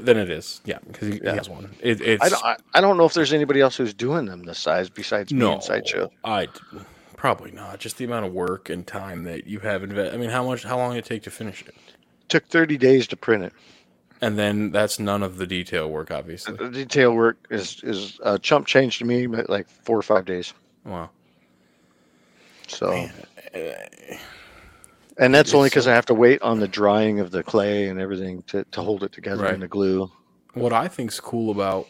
C: Then it is. Yeah, because he,
D: Yeah.
C: has one. It, it's
D: I don't. I, I don't know if there's anybody else who's doing them this size besides me and sideshow.
C: I probably not. Just the amount of work and time that you have invested. I mean, how much? How long did it take to finish it?
D: Took 30 days to print it.
C: And then that's none of the detail work, obviously.
D: The detail work is is uh, chump change to me, but like four or five days.
C: Wow.
D: So, and that's only because I have to wait on the drying of the clay and everything to, to hold it together
C: Right.
D: in the glue.
C: What I think's cool about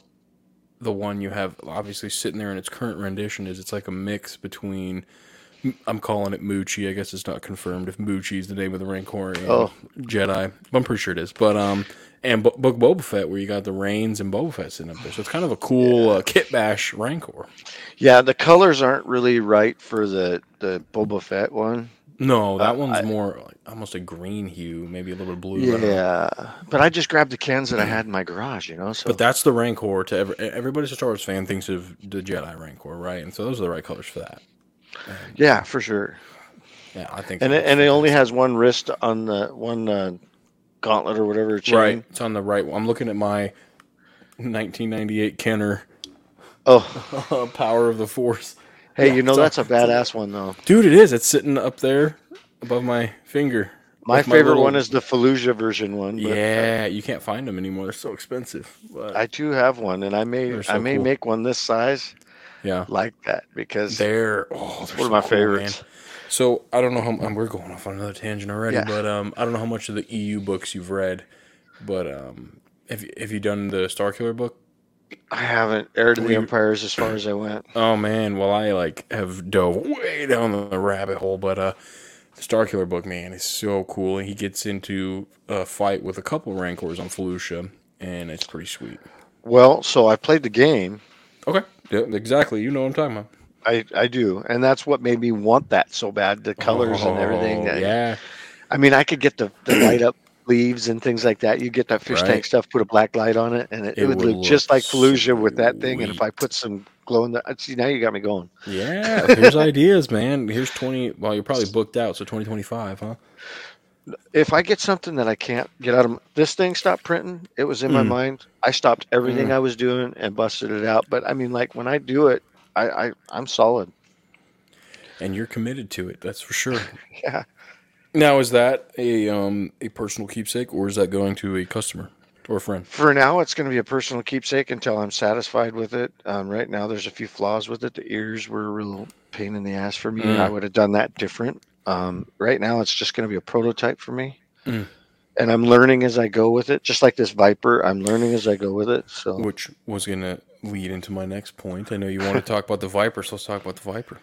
C: the one you have obviously sitting there in its current rendition is it's like a mix between I'm calling it Moochie. I guess it's not confirmed if Moochie is the name of the Rancorian
D: Oh.
C: Jedi. I'm pretty sure it is. But um, and B- Book Boba Fett, where you got the reins and Boba Fett sitting up there, so it's kind of a cool uh, kit bash Rancor.
D: Yeah, the colors aren't really right for the the Boba Fett one.
C: No, that
D: Uh,
C: one's
D: I-
C: more like almost a green hue, maybe a little bit blue.
D: Yeah, but I just grabbed the cans that I had in my garage, you know. So
C: But that's the Rancor to every, everybody's a Star Wars fan thinks of the Jedi Rancor, right? And so those are the right colors for that.
D: yeah, for sure.
C: Yeah, I think.
D: And
C: so.
D: it, and it only has one wrist on the one uh, gauntlet or whatever chain.
C: right. It's on the right. One. I'm looking at my 1998 Kenner
D: Oh,
C: Power of the Force.
D: Hey,
C: Yeah,
D: you know that's a badass one though.
C: Dude, it is. It's sitting up there above my finger.
D: My favorite
C: little-
D: one is the Felucia version one. But
C: Yeah, you can't find them anymore. They're so expensive. But
D: I do have one, and I may
C: so
D: I may
C: cool.
D: make one this size
C: yeah,
D: like that because
C: they're oh, they're
D: one of
C: so
D: my
C: cool,
D: favorites.
C: man. So I don't know how and we're going off on another tangent already,
D: Yeah.
C: but um, I don't know how much of the EU books you've read, but um, have you, have you done the Starkiller book?
D: I haven't Heir to
C: the
D: Empire's as far as I went.
C: Oh man, well I like have dove way down the rabbit hole, but uh, the Starkiller book, man, is so cool. And he gets into a fight with a couple Rancors on Felucia, and it's pretty sweet.
D: Well, so I played the game.
C: Okay, yeah, exactly. You know what I'm talking about.
D: I, I do, and that's what made me want that so bad. The colors and everything.
C: Oh, Yeah,
D: I mean, I could get the, the light up leaves and things like that. You get that fish
C: Right.
D: tank stuff, put a black light on it, and it,
C: It
D: it would
C: would
D: look just like Felucia with that thing. And if. I put some glow in the, see, now you got me going.
C: yeah. Here's ideas, man. Here's twenty. Well, you're probably booked out, so 2025, huh?
D: If I get something that I can't get out of this thing, stop printing. It was in my
C: Mm.
D: mind. I stopped everything I was doing and busted it out. But I mean, like when I do it, I, I I'm solid.
C: And you're committed to it. That's for sure.
D: Yeah.
C: Now, is that a um a personal keepsake, or is that going to a customer or a friend?
D: For now, it's going to be a personal keepsake until I'm satisfied with it. Um, right now, there's a few flaws with it. The ears were a real pain in the ass for me.
C: Mm.
D: I would have done that different. Um, right now, it's just going to be a prototype for me.
C: Mm.
D: And I'm learning as I go with it. Just like this Viper, I'm learning as I go with it. So,
C: Which was going to lead into my next point. I know you want to talk about the Viper, so let's talk about the Viper.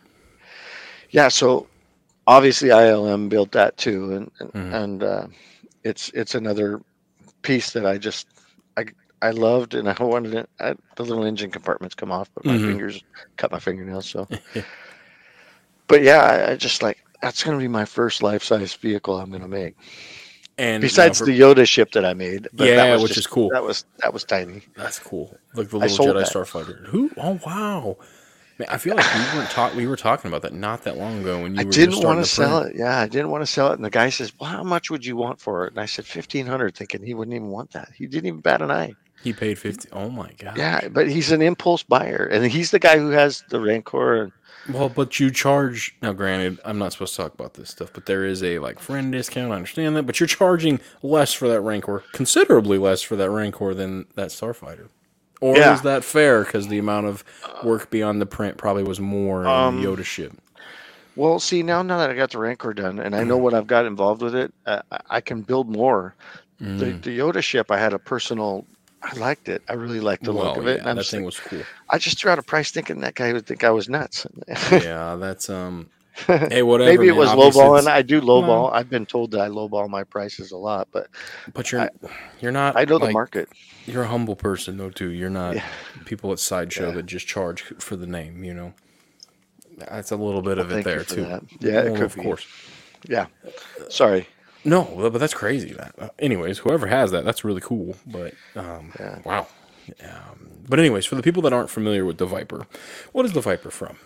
D: yeah. So, obviously, ILM built that too, and and,
C: Mhm.
D: and uh, it's it's another piece that I just I I loved, and I wanted it. I, the little engine compartments come off, but my
C: Mhm.
D: fingers cut my fingernails. So, but yeah, I, I just like that's going to be my first life size vehicle I'm going to make.
C: And
D: Besides
C: for-
D: the Yoda ship that I made, but
C: Yeah, which
D: just-
C: is cool.
D: That was that was tiny.
C: That's cool. Like the little Jedi
D: that.
C: Starfighter. Who? Oh wow. Man, I feel like we weren't talk. We were talking about that not that long ago when you
D: I didn't want to sell it. Yeah, I didn't want to sell it. And the guy says, "Well, how much would you want for it?" And I said, fifteen hundred, thinking he wouldn't even want that. He didn't even bat an eye.
C: He paid fifty. Oh my god.
D: Yeah, but he's an impulse buyer, and he's the guy who has the Rancor. And
C: Well, but you charge now. Granted, I'm not supposed to talk about this stuff, but there is a like friend discount. I understand that, but you're charging less for that Rancor, considerably less for that Rancor than that Starfighter. Or
D: Yeah.
C: is that fair? Because the amount of work beyond the print probably was more
D: Um,
C: in the Yoda ship.
D: well, see now, now that I got the Rancor done, and I know what I've got involved with it, uh, I- I can build more. The,
C: Mm.
D: the Yoda ship, I had a personal. I liked it. I really liked the
C: well,
D: look of it.
C: yeah, that thing
D: like-
C: was cool.
D: I just threw out a price thinking that guy would think I was nuts.
C: yeah, that's um. Hey, whatever.
D: Maybe it
C: man.
D: was
C: Obviously
D: lowballing.
C: it's-
D: I do lowball.
C: Well-
D: I've been told that I lowball my prices a lot, but
C: But you're you're not.
D: I know the market.
C: You're a humble person though too. You're not
D: Yeah.
C: people at sideshow
D: Yeah.
C: that just charge for the name. You know, that's a little bit of it there too.
D: that. Yeah, it
C: Well,
D: could
C: of
D: be.
C: course.
D: Yeah. Sorry.
C: No, but that's crazy. That, uh, anyways, whoever has that, that's really cool. But um,
D: Yeah.
C: wow. Um, but anyways, for the people that aren't familiar with the Viper, what is the Viper from?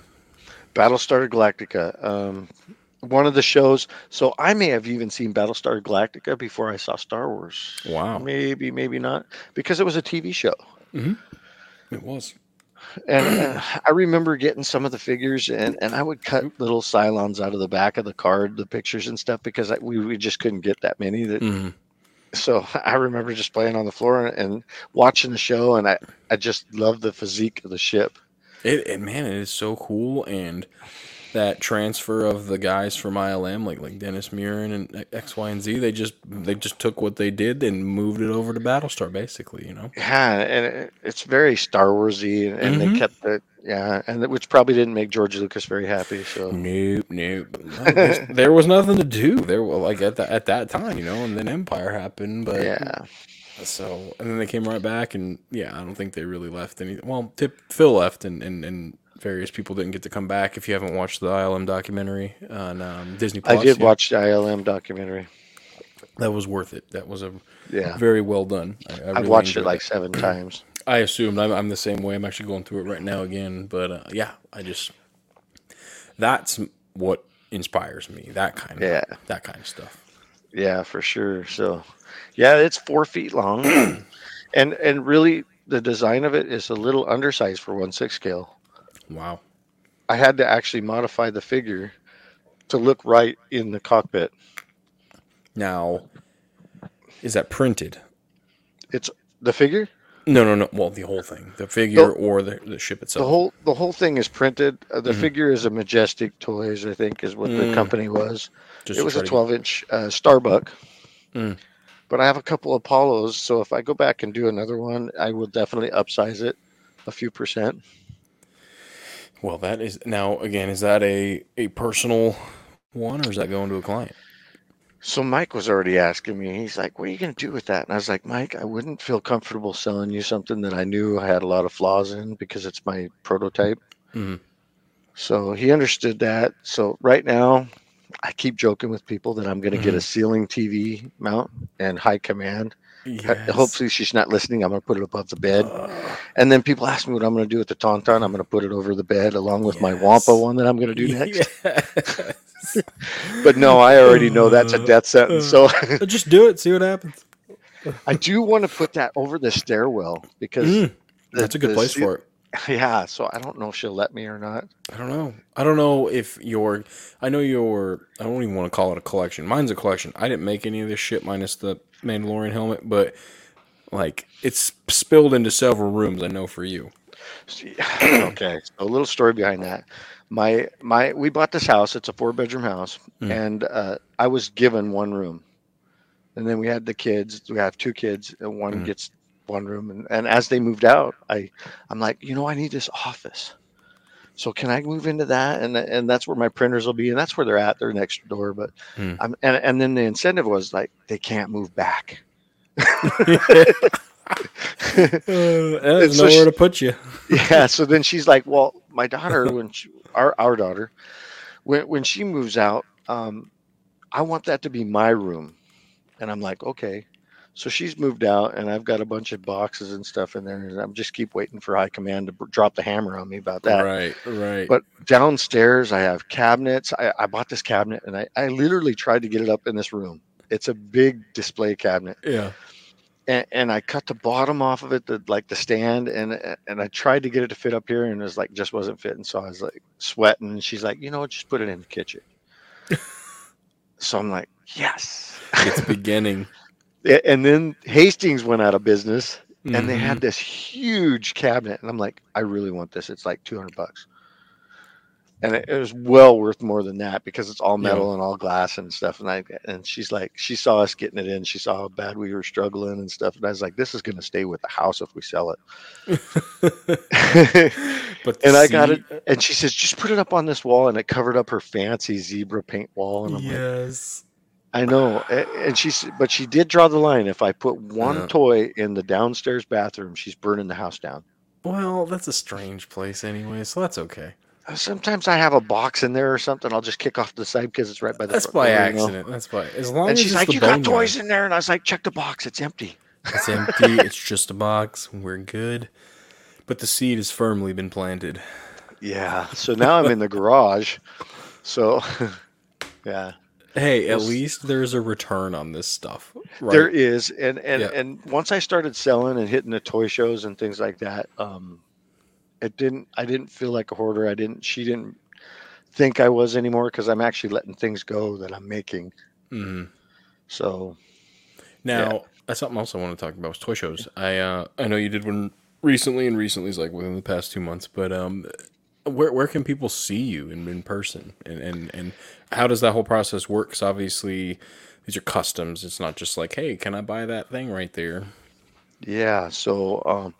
D: Battlestar Galactica. Um, one of the shows. So I may have even seen Battlestar Galactica before I saw Star Wars.
C: Wow,
D: Maybe, maybe not, because it was a TV show.
C: it was.
D: And uh, I remember getting some of the figures, and, and I would cut little Cylons out of the back of the card, the pictures and stuff, because I, we, we just couldn't get that many. That
C: Mhm.
D: so I remember just playing on the floor and watching the show, and I, I just loved the physique of the ship.
C: It, it man, it is so cool, and that transfer of the guys from ILM, like like Dennis Muren and X, Y, and Z, they just they just took what they did and moved it over to Battlestar, basically. You know.
D: Yeah, and it, it's very Star Warsy, and, and
C: Mhm.
D: they kept the Yeah, and which probably didn't make George Lucas very happy. So
C: Nope, nope. No, there was nothing to do. There, were like at that at that time, you know, and then Empire happened. But
D: yeah,
C: So and then they came right back, and yeah, I don't think they really left any. Well, Tip Phil left, and and and various people didn't get to come back. If you haven't watched the ILM documentary on um, Disney Plus,
D: I did watch the ILM documentary.
C: That was worth it. That was a
D: Yeah,
C: very well done. I, I
D: I've
C: really
D: watched it like seven times.
C: I assumed I'm, I'm the same way. I'm actually going through it right now again. But uh, yeah, I just that's what inspires me. That kind of
D: Yeah.
C: that kind of stuff.
D: Yeah, for sure. So, yeah, it's four feet long, and and really the design of it is a little undersized for one six scale.
C: Wow.
D: I had to actually modify the figure to look right in the cockpit.
C: Now, is that printed?
D: It's the figure.
C: No, no, no. Well, the whole thing, the figure or the, the ship itself.
D: The whole the whole thing is printed. Uh,
C: Mm-hmm.
D: the figure is a Majestic Toys, I think, is what the company was.
C: Mm. Just
D: it was a 12 inch uh, Starbuck.
C: Mm.
D: But I have a couple of Apollos, so if I go back and do another one, I will definitely upsize it a few percent.
C: Well, that is now again. Is that a a personal one, or is that going to a client?
D: So Mike was already asking me. He's like, "What are you going to do with that?" And I was like, "Mike, I wouldn't feel comfortable selling you something that I knew I had a lot of flaws in because it's my prototype."
C: Mhm.
D: So he understood that. So right now, I keep joking with people that I'm going to get a ceiling TV mount and high command. Uh, Hopefully she's not listening. I'm going to put it above the bed. And then people ask me what I'm going to do with the Tauntaun. I'm going to put it over the bed along with my Wampa one that I'm going to do next.
C: Yes.
D: But no, I already know that's a death sentence. So
C: Just do it. See what happens.
D: I do want to put that over the stairwell because
C: Mm,
D: the-
C: That's a good place
D: ce-
C: for it.
D: Yeah, so I don't know if she'll let me or not.
C: I don't know. I don't know if your. I know your. I don't even want to call it a collection. Mine's a collection. I didn't make any of this shit minus the Mandalorian helmet, but like it's spilled into several rooms. I know for you.
D: Okay, so a little story behind that. My my we bought this house. It's a four bedroom house,
C: Mm.
D: and uh, I was given one room, and then we had the kids. We have two kids, and one
C: Mm.
D: gets one room. And, and as they moved out, I I'm like, you know, I need this office. So can I move into that? And and that's where my printers will be, and that's where they're at. They're next door. But
C: Hmm.
D: I'm and and then the incentive was like they can't move back.
C: There's
D: so
C: nowhere
D: she-
C: to put you.
D: yeah so then she's like well my daughter when she, our our daughter when when she moves out um i want that to be my room and i'm like okay so she's moved out and i've got a bunch of boxes and stuff in there and i'm just keep waiting for high command to drop the hammer on me about that
C: Right. Right.
D: but downstairs i have cabinets i, I bought this cabinet and I, I literally tried to get it up in this room it's a big display cabinet
C: yeah.
D: and, and I cut the bottom off of it, the like the stand, and and I tried to get it to fit up here, and it was like just wasn't fitting. So I was like sweating, and she's like, you know, what, just put it in the kitchen. so I'm like, yes.
C: It's beginning.
D: And then Hastings went out of business, and they
C: Mhm.
D: had this huge cabinet, and I'm like, I really want this. It's like 200 bucks. And it, it was well worth more than that because it's all metal and all glass and stuff. And I and she's like, she saw us getting it in. She saw how bad we were struggling and stuff. And I was like, this is going to stay with the house if we sell it.
C: But
D: and I got it. And she says, just put it up on this wall. And it covered up her fancy zebra paint wall. And I'm like,
C: Yes.
D: I know. And she's, but she did draw the line. If I put one
C: Yeah.
D: toy in the downstairs bathroom, she's burning the house down.
C: Well, that's a strange place anyway, so that's okay.
D: Uh, Sometimes I have a box in there or something. I'll just kick off the side because it's right by the.
C: That's by
D: door, you know?
C: accident. That's by as long
D: And
C: as
D: she's like, "You got toys in there," and I was like, "Check the box. It's empty."
C: It's empty. it's just a box. We're good. But the seed has firmly been planted.
D: Yeah. So now I'm in the garage. So, yeah,
C: Hey, at least there's a return on this stuff. Right?
D: there is, and and
C: Yeah.
D: and once I started selling and hitting the toy shows and things like that, um, it didn't. I didn't feel like a hoarder. I didn't. She didn't think I was anymore because I'm actually letting things go that I'm making.
C: Mm-hmm.
D: So
C: Now, that's something else I want to talk about was toy shows. I uh, I know you did one recently, and recently is like within the past two months. But um, where where can people see you in, in person, and, and and how does that whole process work? Because obviously these are customs. It's not just like, hey, can I buy that thing right there?
D: Yeah, so um,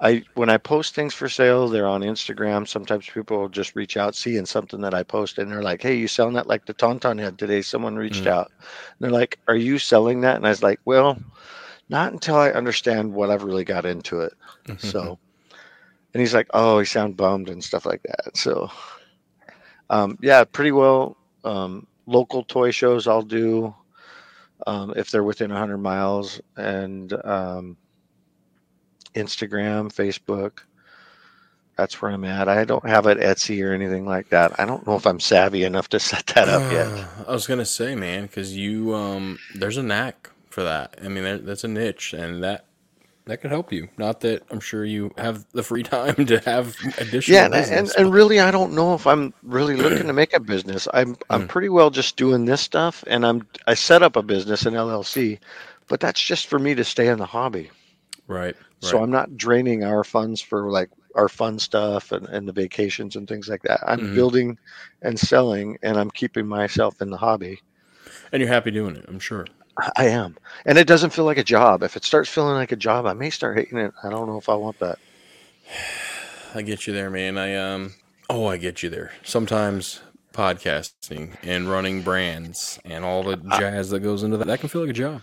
D: I when I post things for sale, they're on Instagram. Sometimes people will just reach out, seeing something that I post, and they're like, "Hey, you selling that like the Tauntaun head today?" Someone reached
C: Mm.
D: out. And they're like, "Are you selling that?" And I was like, "Well, not until I understand what I've really got into it." So, and he's like, "Oh, he sound bummed and stuff like that." So, um, yeah, pretty well. Um, local toy shows I'll do um, if they're within 100 miles, and um, Instagram, Facebook. That's where I'm at. I don't have it Etsy or anything like that. I don't know if I'm savvy enough to set that up yet.
C: I was gonna say, man, because you um, there's a knack for that. I mean, there, that's a niche, and that that could help you. Not that I'm sure you have the free time to have additional.
D: Yeah, and, and
C: business,
D: and really, I don't know if I'm really looking to make a business. I'm I'm
C: Mm.
D: pretty well just doing this stuff, and I'm I set up a business, an LLC, but that's just for me to stay in the hobby.
C: but- right.
D: So. I'm not draining our funds for like our fun stuff and, and the vacations and things like that. I'm
C: Mhm.
D: building and selling, and I'm keeping myself in the hobby.
C: and you're happy doing it. I'm sure.
D: I- am, and it doesn't feel like a job. If it starts feeling like a job, I may start hating it. I don't know if I want that.
C: I get you there, man. I um oh, I get you there. Sometimes podcasting and running brands and all the jazz that goes into that that can feel like a job.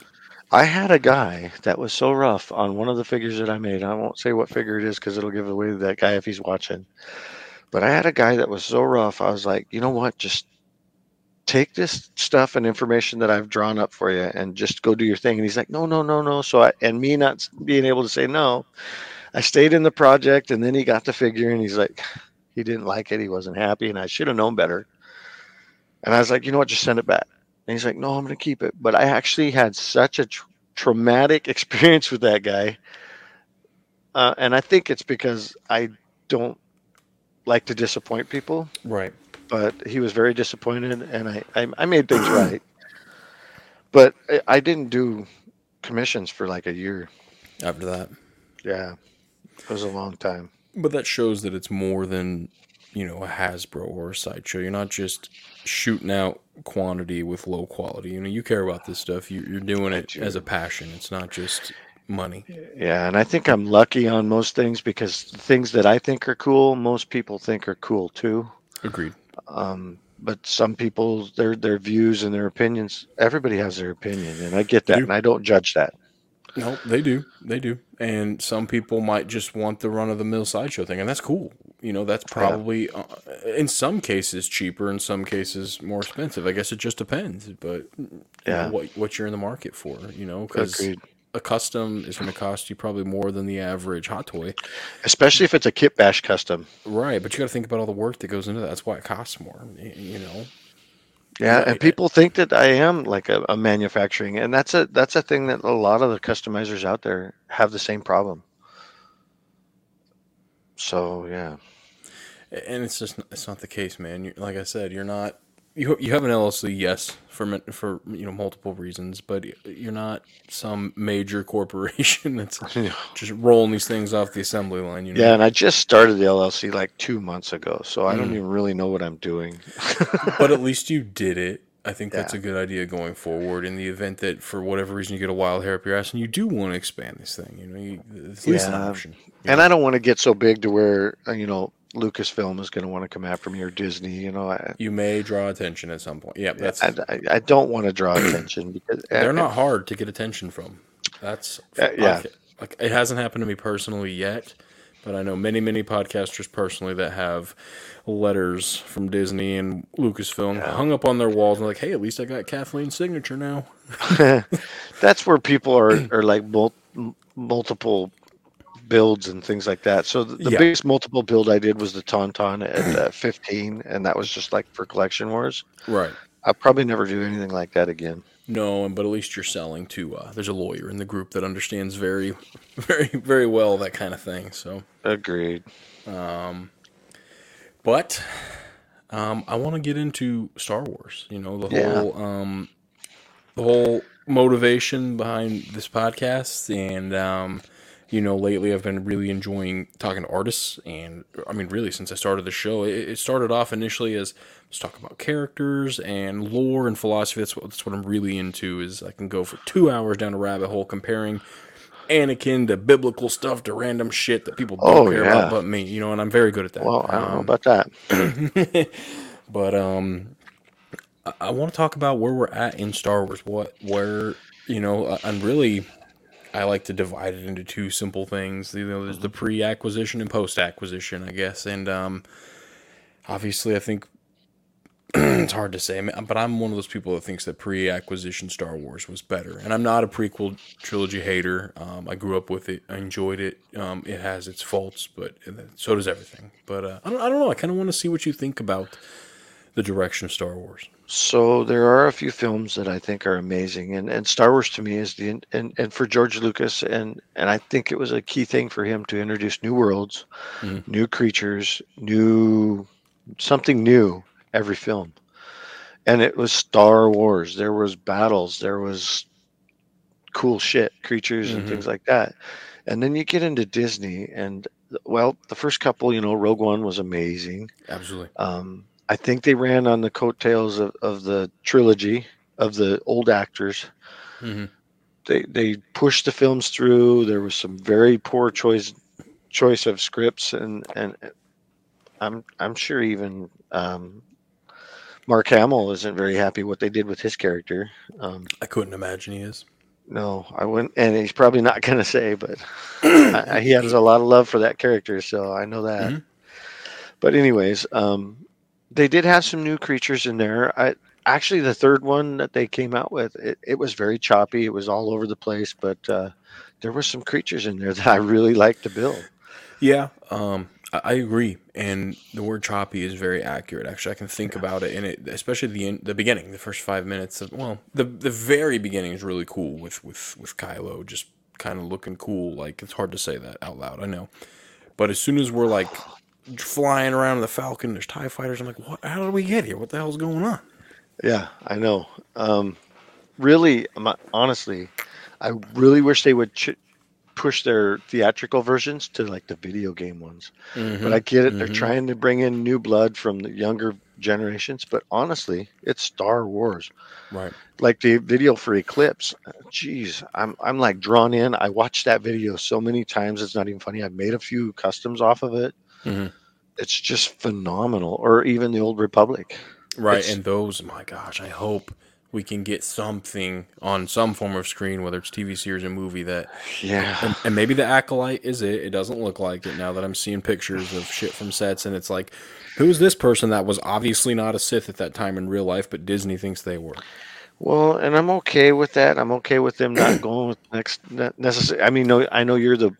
D: I had a guy that was so rough on one of the figures that I made. I won't say what figure it is because it'll give away to that guy if he's watching. But I had a guy that was so rough. I was like, you know what? Just take this stuff and information that I've drawn up for you and just go do your thing. And he's like, no, no, no, no. So I, and me not being able to say no, I stayed in the project and then he got the figure and he's like, he didn't like it. He wasn't happy and I should have known better. And I was like, you know what? Just send it back. And he's like, no, I'm going to keep it. But I actually had such a tr- traumatic experience with that guy. Uh, and I think it's because I don't like to disappoint people,
C: Right.
D: But he was very disappointed and I, I, I made things right. But I, I didn't do commissions for like a year.
C: After that.
D: Yeah. It was a long time.
C: But that shows that it's more than, you know, a Hasbro or a sideshow. You're not just shooting out quantity with low quality. You know, you care about this stuff. You, you're doing it as a passion. It's not just money.
D: Yeah, and I think I'm lucky on most things because things that I think are cool, most people think are cool too.
C: Agreed.
D: Um, but some people, their their views and their opinions, everybody has their opinion, and I get that, and I don't judge that.
C: No, they do. They do. And some people might just want the run of the mill sideshow thing, and that's cool. You know, that's probably uh, in some cases cheaper, in some cases more expensive. I guess it just depends. But you
D: Yeah.
C: know, what what you're in the market for, you know, because. A custom is going to cost you probably more than the average hot toy.
D: Especially if it's a kit bash custom.
C: Right, but you got to think about all the work that goes into that. That's why it costs more. You know.
D: Yeah,
C: Right.
D: and people think that I am like a, a manufacturing, and that's a that's a thing that a lot of the customizers out there have the same problem. So yeah,
C: And it's just it's not the case, man. you like I said, you're not you you have an LLC, yes, for for you know multiple reasons, but you're not some major corporation that's just rolling these things off the assembly line. You know.
D: yeah, and I just started the LLC like two months ago, so I don't
C: Mm.
D: even really know what I'm doing.
C: but at least you did it. I think that's a good idea going forward. In the event that for whatever reason you get a wild hair up your ass and you do want to expand this thing, you know, you, it's at least an
D: Yeah.
C: option.
D: And I don't want to get so big to where uh, you know Lucasfilm is going to want to come after me or Disney. You know, I
C: You may draw attention at some point. Yeah, that's
D: I, I, I don't want to draw attention because
C: they're not hard to get attention from. That's
D: Uh, yeah.
C: Like, like it hasn't happened to me personally yet, but I know many many podcasters personally that have letters from Disney and Lucasfilm hung up on their walls and like, hey, at least I got Kathleen's signature now.
D: That's where people are are like mul- multiple builds and things like that. So the, the
C: Yeah.
D: biggest multiple build I did was the Tauntaun at uh, 15, and that was just like for collection wars.
C: Right.
D: I'll probably never do anything like that again.
C: No, but at least you're selling to. Uh, there's a lawyer in the group that understands very, very, very well that kind of thing. So,
D: Agreed.
C: Um, but um, I want to get into Star Wars. You know, the
D: Yeah.
C: whole um, the whole motivation behind this podcast, and um, you know, lately I've been really enjoying talking to artists, and I mean, really, since I started the show, it, it started off initially as let's talk about characters and lore and philosophy. That's what that's what I'm really into. Is I can go for two hours down a rabbit hole comparing Anakin to biblical stuff to random shit that people don't
D: Oh,
C: care
D: yeah.
C: about but me. You know, and I'm very good at that.
D: Well, I don't know
C: Um,
D: about that.
C: but um, I, I want to talk about where we're at in Star Wars. What, where, you know, and really, I like to divide it into two simple things. You know, there's the pre-acquisition and post-acquisition, I guess. And um, obviously, I think it's hard to say, but I'm one of those people that thinks that pre-acquisition Star Wars was better. And I'm not a prequel trilogy hater. Um, I grew up with it. I enjoyed it. Um, it has its faults, but so does everything. But uh, I don't. I don't know. I kind of want to see what you think about the direction of Star Wars.
D: So there are a few films that I think are amazing, and, and Star Wars to me is the and, and for George Lucas and and I think it was a key thing for him to introduce new worlds,
C: Mhm.
D: new creatures, new something new every film, and it was Star Wars. There was battles, there was cool shit, creatures and
C: Mhm.
D: things like that, and then you get into Disney and well, the first couple, you know, Rogue One was amazing.
C: Absolutely.
D: Um, I think they ran on the coattails of, of the trilogy of the old actors.
C: Mhm.
D: They they pushed the films through. There was some very poor choice choice of scripts, and and I'm I'm sure even um, Mark Hamill isn't very happy what they did with his character. Um,
C: I couldn't imagine he is.
D: no, I wouldn't, and he's probably not going to say, but I, he has a lot of love for that character, so I know that.
C: Mhm.
D: But anyways, um, they did have some new creatures in there. I actually the third one that they came out with, it, it was very choppy. It was all over the place, but uh, there were some creatures in there that I really liked to build.
C: Yeah, um, I, I agree, and the word choppy is very accurate. Actually, I can think about it, and it, especially the in, the beginning, the first five minutes. Of, well, the the very beginning is really cool with with with Kylo just kind of looking cool. Like it's hard to say that out loud, I know, but as soon as we're like flying around the Falcon, there's Tie fighters. I'm like, what? How did we get here? What the hell's going on?
D: Yeah, I know. Um, really, honestly, I really wish they would ch- push their theatrical versions to like the video game ones. But I get it; they're
C: mhm.
D: trying to bring in new blood from the younger generations. But honestly, it's Star Wars.
C: Right.
D: Like the video for Eclipse, uh, jeez, I'm I'm like drawn in. I watched that video so many times; it's not even funny. I've made a few customs off of it.
C: Mhm.
D: It's just phenomenal. Or even the Old Republic.
C: Right,
D: It's-
C: and those, my gosh, I hope we can get something on some form of screen, whether it's TV series or movie that
D: Yeah.
C: and, and maybe the acolyte is it. It doesn't look like it now that I'm seeing pictures of shit from sets, and it's like, who's this person that was obviously not a Sith at that time in real life, but Disney thinks they were.
D: Well, and I'm okay with that. I'm okay with them not going with next necessary. I mean, no, I know you're the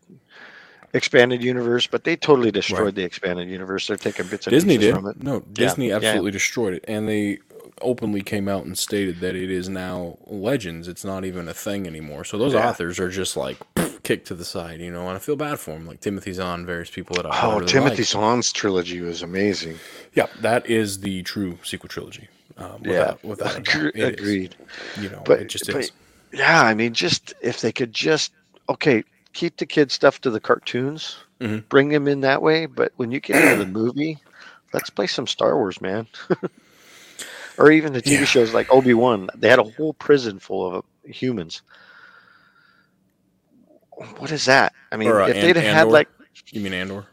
D: expanded universe, but they totally destroyed
C: Right.
D: the expanded universe. They're taking bits and
C: Disney
D: pieces
C: did.
D: from it.
C: No, Disney
D: yeah.
C: absolutely destroyed it, and they openly came out and stated that it is now legends. It's not even a thing anymore. So those
D: Yeah.
C: authors are just like kicked to the side, you know. And I feel bad for them, like Timothy Zahn, various people that I
D: Oh,
C: really
D: Timothy
C: like.
D: Zahn's trilogy was amazing.
C: Yeah, that is the true sequel trilogy. Um, without, without It is.
D: agreed.
C: You know,
D: But,
C: it just
D: but
C: is.
D: yeah, I mean, just if they could just okay, keep the kids stuff to the cartoons,
C: Mhm.
D: bring them in that way. But when you get into the movie, let's play some Star Wars, man. or even the TV
C: Yeah.
D: shows like Obi Wan. They had a whole prison full of uh, humans. What is that? I mean,
C: Or, uh,
D: if they'd have had
C: Andor?
D: like
C: You mean Andor?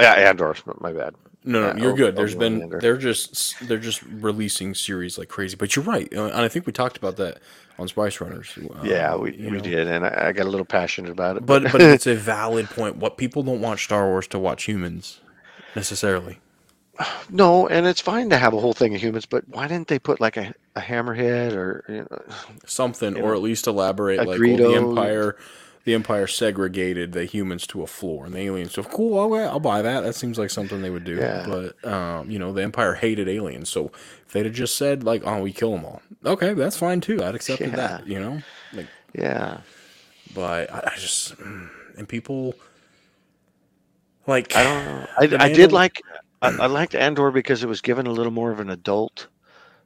D: yeah, Andor, my bad.
C: No, no, you're good. There's
D: Obi-Wan
C: been they're just they're just releasing series like crazy. But you're right, uh, and I think we talked about that on Spice Runners. uh,
D: Yeah, we, we
C: know.
D: did, and I, I got a little passionate about it.
C: But but it's a valid point. What people don't watch Star Wars to watch humans necessarily.
D: No, and it's fine to have a whole thing of humans, but why didn't they put like a, a hammerhead or you know,
C: Something, or
D: know,
C: at least elaborate like well, the Empire. The Empire segregated the humans to a floor, and the aliens. So cool, I'll, I'll buy that. That seems like something they would do.
D: Yeah.
C: But um, you know, the Empire hated aliens, so if they'd have just said like, "Oh, we kill them all," okay, that's fine too. I'd accepted
D: Yeah.
C: that. You know, like
D: yeah.
C: but I, I just mm, and people like
D: I don't know. I, I did like I, I liked Andor because it was given a little more of an adult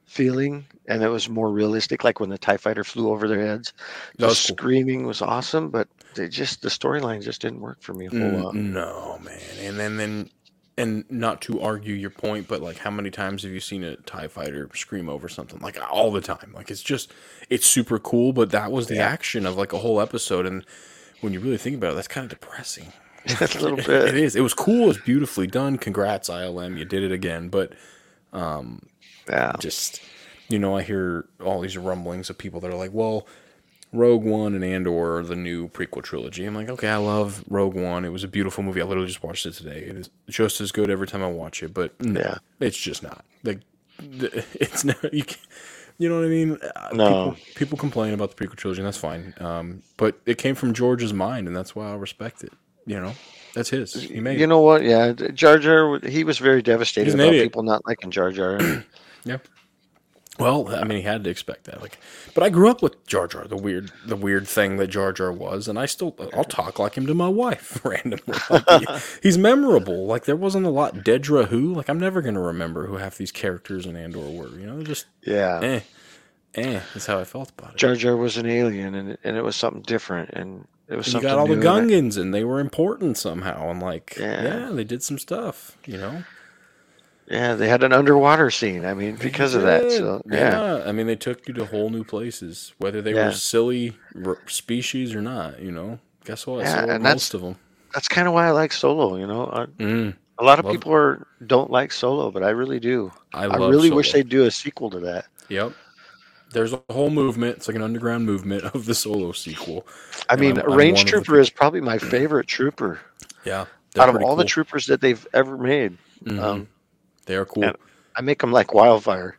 D: feeling, and it was more realistic. Like when the Tie Fighter flew over their heads, the
C: cool.
D: screaming was awesome, but they just the storyline just didn't work for me a whole
C: Mm,
D: lot.
C: no man, and then then and not to argue your point, but like how many times have you seen a Tie Fighter scream over something like all the time? Like it's just it's super cool, but that was the
D: Yeah.
C: action of like a whole episode and. when you really think about it, that's kind of depressing.
D: a little bit.
C: it is It was cool. It was beautifully done. Congrats, ILM. You did it again. But
D: Yeah.
C: just, you know, I hear all these rumblings of people that are like, well, Rogue One and Andor are the new prequel trilogy. I'm like, okay, I love Rogue One. It was a beautiful movie. I literally just watched it today. It is just as good every time I watch it, but no,
D: Yeah.
C: it's just not. Like, it's not. You you know what I mean? Uh,
D: No.
C: People, people complain about the prequel trilogy, and that's fine. Um, but it came from George's mind, and that's why I respect it. You know, that's his. He made
D: You know what? Yeah, Jar Jar. He was very devastated about
C: idiot.
D: people not liking Jar Jar.
C: Yeah. Well, I mean, he had to expect that. Like, but I grew up with Jar Jar, the weird, the weird thing that Jar Jar was, and I still, I'll talk like him to my wife randomly. Like, he- he's memorable. Like, there wasn't a lot. Dedra, who? Like, I'm never gonna remember who half these characters in Andor were. You know, just
D: yeah.
C: eh, eh. That's how I felt about it.
D: Jar Jar was an alien, and and it was something different, and it was
C: you
D: something
C: got all the
D: new, and I-
C: Gungans, and they were important somehow, and like,
D: Yeah.
C: yeah, they did some stuff. You know.
D: Yeah, they had an underwater scene. I mean, because of that. So yeah,
C: I mean, they took you to whole new places, whether they
D: Yeah.
C: were silly r- species or not. You know, guess what?
D: Yeah, and
C: most
D: that's-
C: of them.
D: that's kind of why I like Solo. You know, I,
C: Mm,
D: a lot of people are don't like Solo, but I really do.
C: I,
D: I, really wish they'd do a sequel to that.
C: Yep. There's a whole movement. It's like an underground movement of the Solo sequel.
D: I mean,
C: I'm- I'm
D: Range
C: the
D: Trooper is probably my favorite trooper
C: Yeah.
D: out of all the troopers that they've ever made.
C: Mhm.
D: Um,
C: they are cool.
D: and- I make them like wildfire.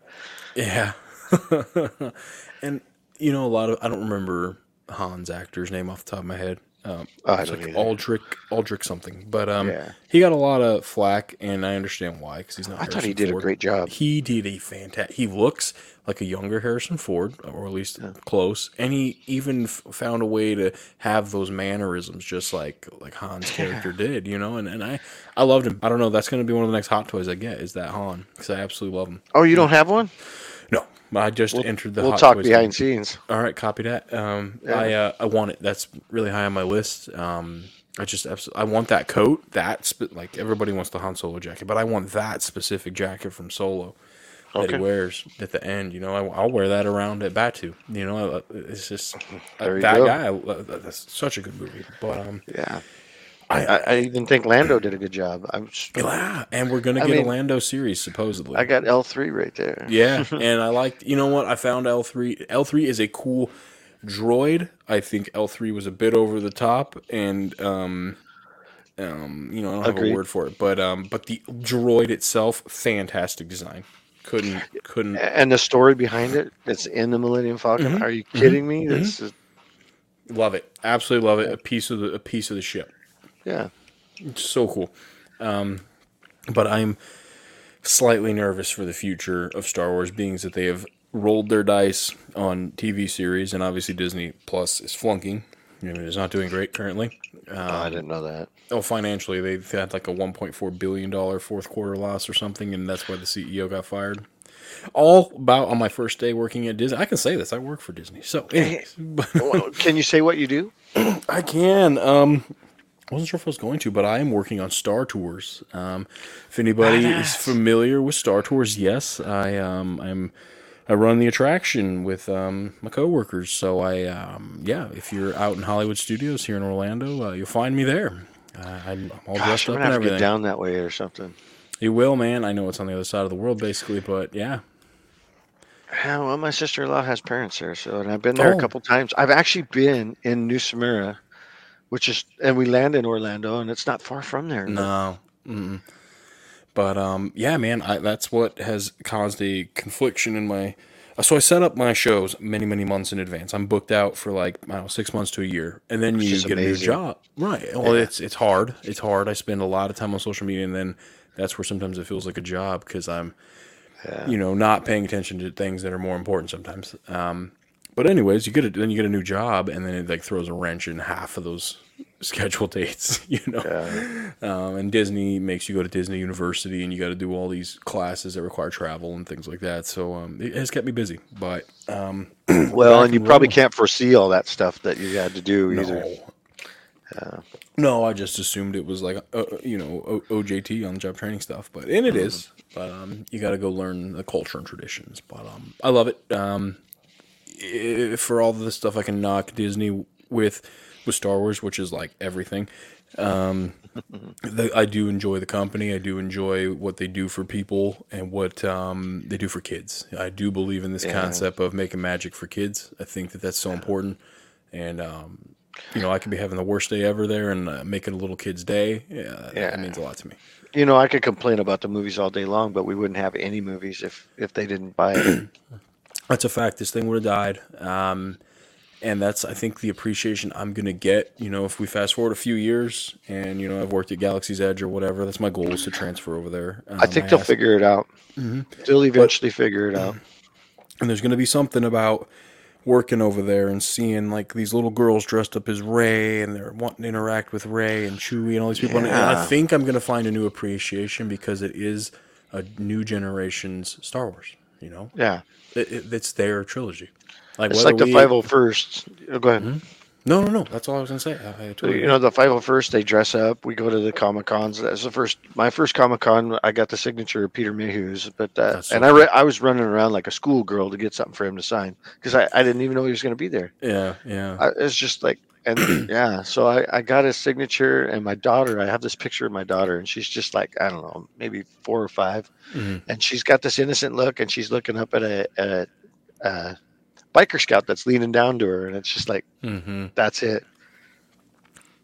C: Yeah. and you know, a lot of I don't remember Han's actor's name off the top of my head. Um,
D: Oh, I
C: it's
D: don't
C: like
D: either.
C: Aldrich, Aldrich something. But um,
D: Yeah.
C: he got a lot of flack, and I understand why because he's not.
D: I thought he did a great job.
C: He did a fantastic. He looks like a younger Harrison Ford, or at least close. And he even f- found a way to have those mannerisms, just like like Han's character did. You know, and, and I I loved him. I don't know. That's going to be one of the next hot toys I get. Is that Han? Because I absolutely love him.
D: Oh, you don't have one?
C: No, I just entered the.
D: we'll talk behind
C: game.
D: scenes.
C: All right, copy that. Um,
D: Yeah.
C: I uh, I want it. That's really high on my list. Um, I just absolutely, I want that coat. That spe- like everybody wants the Han Solo jacket, but I want that specific jacket from Solo that
D: Okay.
C: he wears at the end. You know, I, I'll wear that around at Batuu. You know, it's just
D: you
C: that
D: go.
C: guy. I- That's such a good movie. But um,
D: Yeah.
C: I,
D: I, I even think Lando did a good job. I'm, s-
C: yeah, and we're gonna
D: I
C: get
D: mean,
C: a Lando series supposedly.
D: I got L three right there.
C: Yeah, and I liked. You know what? I found L three. L three is a cool droid. I think L three was a bit over the top, and um, um, you know, I don't have
D: Agreed.
C: a word for it, but um, but the droid itself, fantastic design. Couldn't couldn't.
D: And the story behind it that's in the Millennium Falcon.
C: Mm-hmm.
D: Are you kidding me? This is
C: Love it. Absolutely love it. A piece of the a piece of the ship.
D: Yeah.
C: It's so cool. Um, but I'm slightly nervous for the future of Star Wars, being that they have rolled their dice on TV series, and obviously Disney Plus is flunking. I mean, it's not doing great currently.
D: Oh, I didn't know that.
C: Oh, financially, they've had like a 1.4 billion dollar fourth quarter loss or something, and that's why the CEO got fired. All about on my first day working at Disney. I can say this. I work for Disney. So, anyways,
D: Can you say what you do?
C: I can. Um, I wasn't sure if I was going to, but I am working on Star Tours. Um, if anybody is familiar with Star Tours, yes, I um, I'm I run the attraction with um, my coworkers. So I um, yeah, if you're out in Hollywood Studios here in Orlando, uh, you'll find me there. Uh, I'm all
D: Gosh,
C: dressed
D: I'm
C: up
D: gonna
C: and
D: have to get
C: everything.
D: down that way or something.
C: You will, man. I know it's on the other side of the world, basically, but yeah.
D: Yeah, well, my sister-in-law has parents there, so and I've been there
C: Oh.
D: a couple times. I've actually been in New Smyrna, which is, and we land in Orlando, and it's not far from there.
C: No. Mm-mm. But um, yeah, man, I, that's what has caused a confliction in my. So I set up my shows many, many months in advance. I'm booked out for like I don't know six months to a year, and then you
D: is
C: get a new job. Right. Well,
D: Yeah.
C: it's it's hard. It's hard. I spend a lot of time on social media, and then that's where sometimes it feels like a job because I'm, you know, not paying attention to things that are more important sometimes. Um, but anyways, you get it. then you get a new job, and then it like throws a wrench in half of those scheduled dates. You know. Um, and Disney makes you go to Disney University, and you got to do all these classes that require travel and things like that. So um, it has kept me busy. But um,
D: Well, and you
C: and
D: probably can't foresee all that stuff that you had to do either.
C: no, no, I just assumed it was like uh, uh, you know o- OJT on the job training stuff, but and it is. But um, you got to go learn the culture and traditions. But um, I love it. Um, for all of the stuff I can knock Disney with with Star Wars, which is like everything. Um, the, I do enjoy the company. I do enjoy what they do for people and what um, they do for kids. I do believe in this
D: Yeah.
C: concept of making magic for kids. I think that that's so important. And um, you know, I could be having the worst day ever there and uh, making a little kid's day. Yeah,
D: Yeah.
C: that means a lot to me.
D: You know, I could complain about the movies all day long, but we wouldn't have any movies if if they didn't buy it.
C: That's a fact. This thing would have died. Um, and that's, I think, the appreciation I'm going to get. You know, if we fast forward a few years and, you know, I've worked at Galaxy's Edge or whatever, that's my goal is to transfer over there. Um,
D: I think they'll
C: asked-
D: figure it out.
C: Mm-hmm.
D: They'll eventually figure it out.
C: And there's going to be something about working over there and seeing like these little girls dressed up as Rey and they're wanting to interact with Rey and Chewie and all these people. And I think I'm going to find a new appreciation because it is a new generation's Star Wars. You know,
D: Yeah,
C: it, it, it's their trilogy. Like
D: it's like the five hundred first. Go ahead.
C: No, no, no. That's all I was going to say. I, I totally
D: You know, the five hundred first. They dress up. We go to the comic cons. That's the first. My first comic con. I got the signature of Peter Mayhew's, but uh,
C: so
D: and I re- I was running around like a schoolgirl to get something for him to sign because I, I didn't even know he was going to be there.
C: Yeah, yeah.
D: I, it's just like and yeah so I, I got his signature and my daughter i have this picture of my daughter and she's just like i don't know maybe four or 5
C: Mhm.
D: and she's got this innocent look and she's looking up at a, a, a biker scout that's leaning down to her and it's just like
C: hmm
D: that's it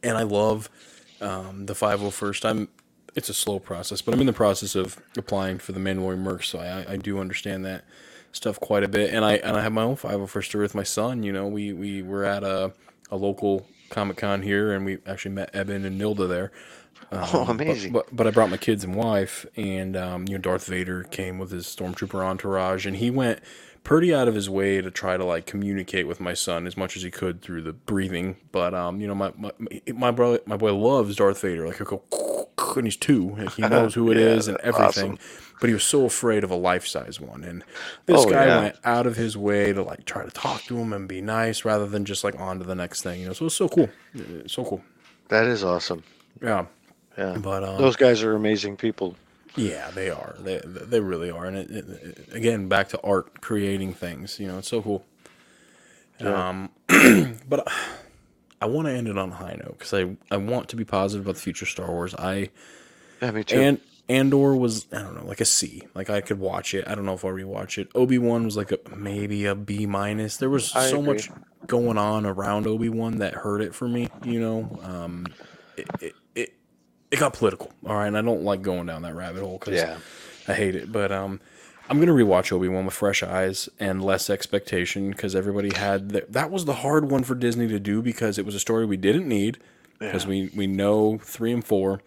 C: and I love um, the 501st. I'm. It's a slow process, but I'm in the process of applying for the Mandalorian Merc, so I, I do understand that stuff quite a bit. And I and I have my own 501st story with my son. You know, we we were at a a local Comic Con here, and we actually met Eben and Nilda there.
D: oh
C: But-
D: amazing
C: But, but I brought my kids and wife, and um, you know Darth Vader came with his stormtrooper entourage, and he went pretty out of his way to try to like communicate with my son as much as he could through the breathing. But um, you know my my my brother my boy loves Darth Vader. Like he'll go, and he's two, and he knows who it is
D: Yeah,
C: and everything.
D: awesome.
C: But he was so afraid of a life size one, and this
D: Oh,
C: guy
D: yeah.
C: went out of his way to like try to talk to him and be nice rather than just like on to the next thing. You know, so it's so cool, It's so cool.
D: that is awesome
C: Yeah,
D: yeah
C: but um,
D: those guys are amazing people
C: yeah, they are. They they really are. And it, it, it- again, back to art, creating things. You know, it's so cool. Um, but I, want to end it on a high note because I I want to be positive about the future of Star Wars. I
D: yeah me too
C: and Andor was I don't know like a C. Like I could watch it. I don't know if I'll rewatch it. Obi Wan was like a maybe a B minus. There was
D: I
C: so
D: agree.
C: much going on around Obi Wan that hurt it for me. You know, um, it, it it it got political. All right, and I don't like going down that rabbit hole because
D: Yeah.
C: I hate it. But um, I'm gonna rewatch Obi Wan with fresh eyes and less expectation because everybody had the, that was the hard one for Disney to do because it was a story we didn't need because we we know three and four.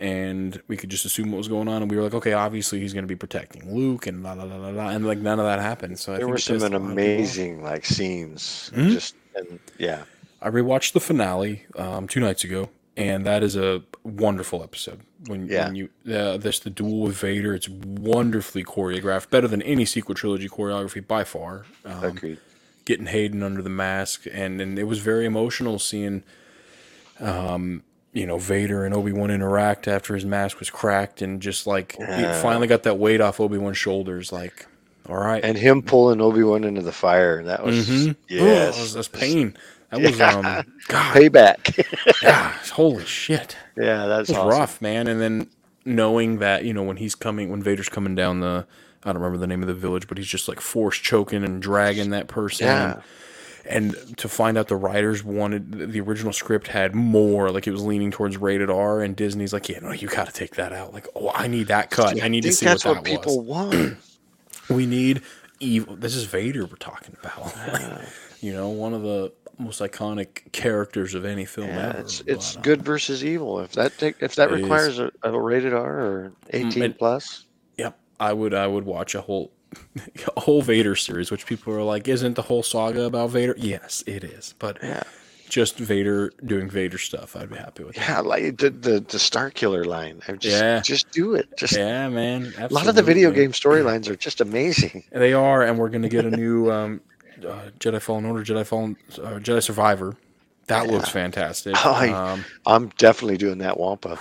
C: And we could just assume what was going on, and we were like, okay, obviously he's going to be protecting Luke, and la la la la la, and like none of that happened. So I
D: there were some
C: pissed a lot of people off.
D: amazing like scenes
C: Hmm?
D: just and yeah
C: I rewatched the finale um, two nights ago, and that is a wonderful episode. When,
D: Yeah.
C: when you uh, this the duel with Vader, it's wonderfully choreographed, better than any sequel trilogy choreography by far. Um,
D: agreed
C: getting Hayden under the mask, and and it was very emotional seeing, um, you know, Vader and Obi Wan interact after his mask was cracked, and just like it finally got that weight off Obi Wan's shoulders. Like, all right,
D: and him pulling obi-wan into the fire that was
C: Mhm. Oh,
D: yes
C: that was, that's pain. That was um, God,
D: payback
C: yeah, holy shit.
D: yeah that's awesome.
C: rough, man. And then knowing that, you know, when he's coming, when Vader's coming down the, I don't remember the name of the village, but he's just like force choking and dragging that person.
D: Yeah.
C: And, and to find out the writers wanted the original script had more, like it was leaning towards rated R, and Disney's like, yeah, no, you got to take that out. Like, oh, I need that cut. I need to see
D: that's
C: what
D: what,
C: that
D: people
C: was.
D: want
C: We need evil. This is Vader we're talking about. you know, one of the most iconic characters of any film
D: Yeah,
C: ever.
D: it's it's
C: uh,
D: good versus evil. If that take, if that
C: It
D: requires a, a rated R or eighteen
C: and-
D: plus,
C: Yep, I would. I would watch a whole, a whole Vader series, which people are like, "Isn't the whole saga about Vader?" Yes, it is, but
D: Yeah.
C: just Vader doing Vader stuff, I'd be happy with. It.
D: Yeah, like the the, the Starkiller line. I just
C: Yeah.
D: just do it. Just
C: Yeah, man.
D: a lot of the video game storylines are just amazing.
C: They are, and we're gonna get a new um, uh, Jedi Fallen Order, Jedi Fallen, uh, Jedi Survivor. That looks fantastic.
D: I-
C: um,
D: I'm definitely doing that Wampa.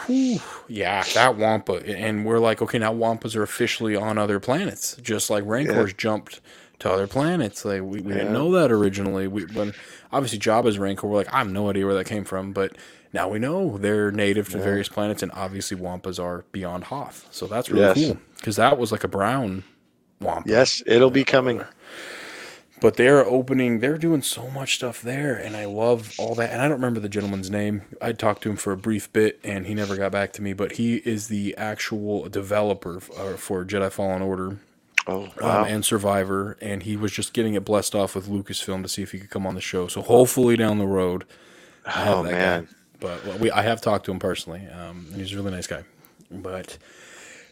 C: yeah, that Wampa, and we're like, okay, now Wampas are officially on other planets, just like Rancors jumped to other planets. Like we, we didn't know that originally. We when obviously Jabba's Rancor, we're like, I have no idea where that came from, but now we know they're native to various planets, and obviously Wampas are beyond Hoth. So that's really
D: Yes.
C: cool because that was like a brown Wampa.
D: Yes, it'll be coming.
C: But they're opening, they're doing so much stuff there, and I love all that. And I don't remember the gentleman's name. I talked to him for a brief bit, and he never got back to me. But he is the actual developer uh, for Jedi Fallen Order
D: Oh
C: um, and Survivor, and he was just getting it blessed off with Lucasfilm to see if he could come on the show. So hopefully down the road,
D: oh man,
C: guy. But well, we, I have talked to him personally, um, and he's a really nice guy. But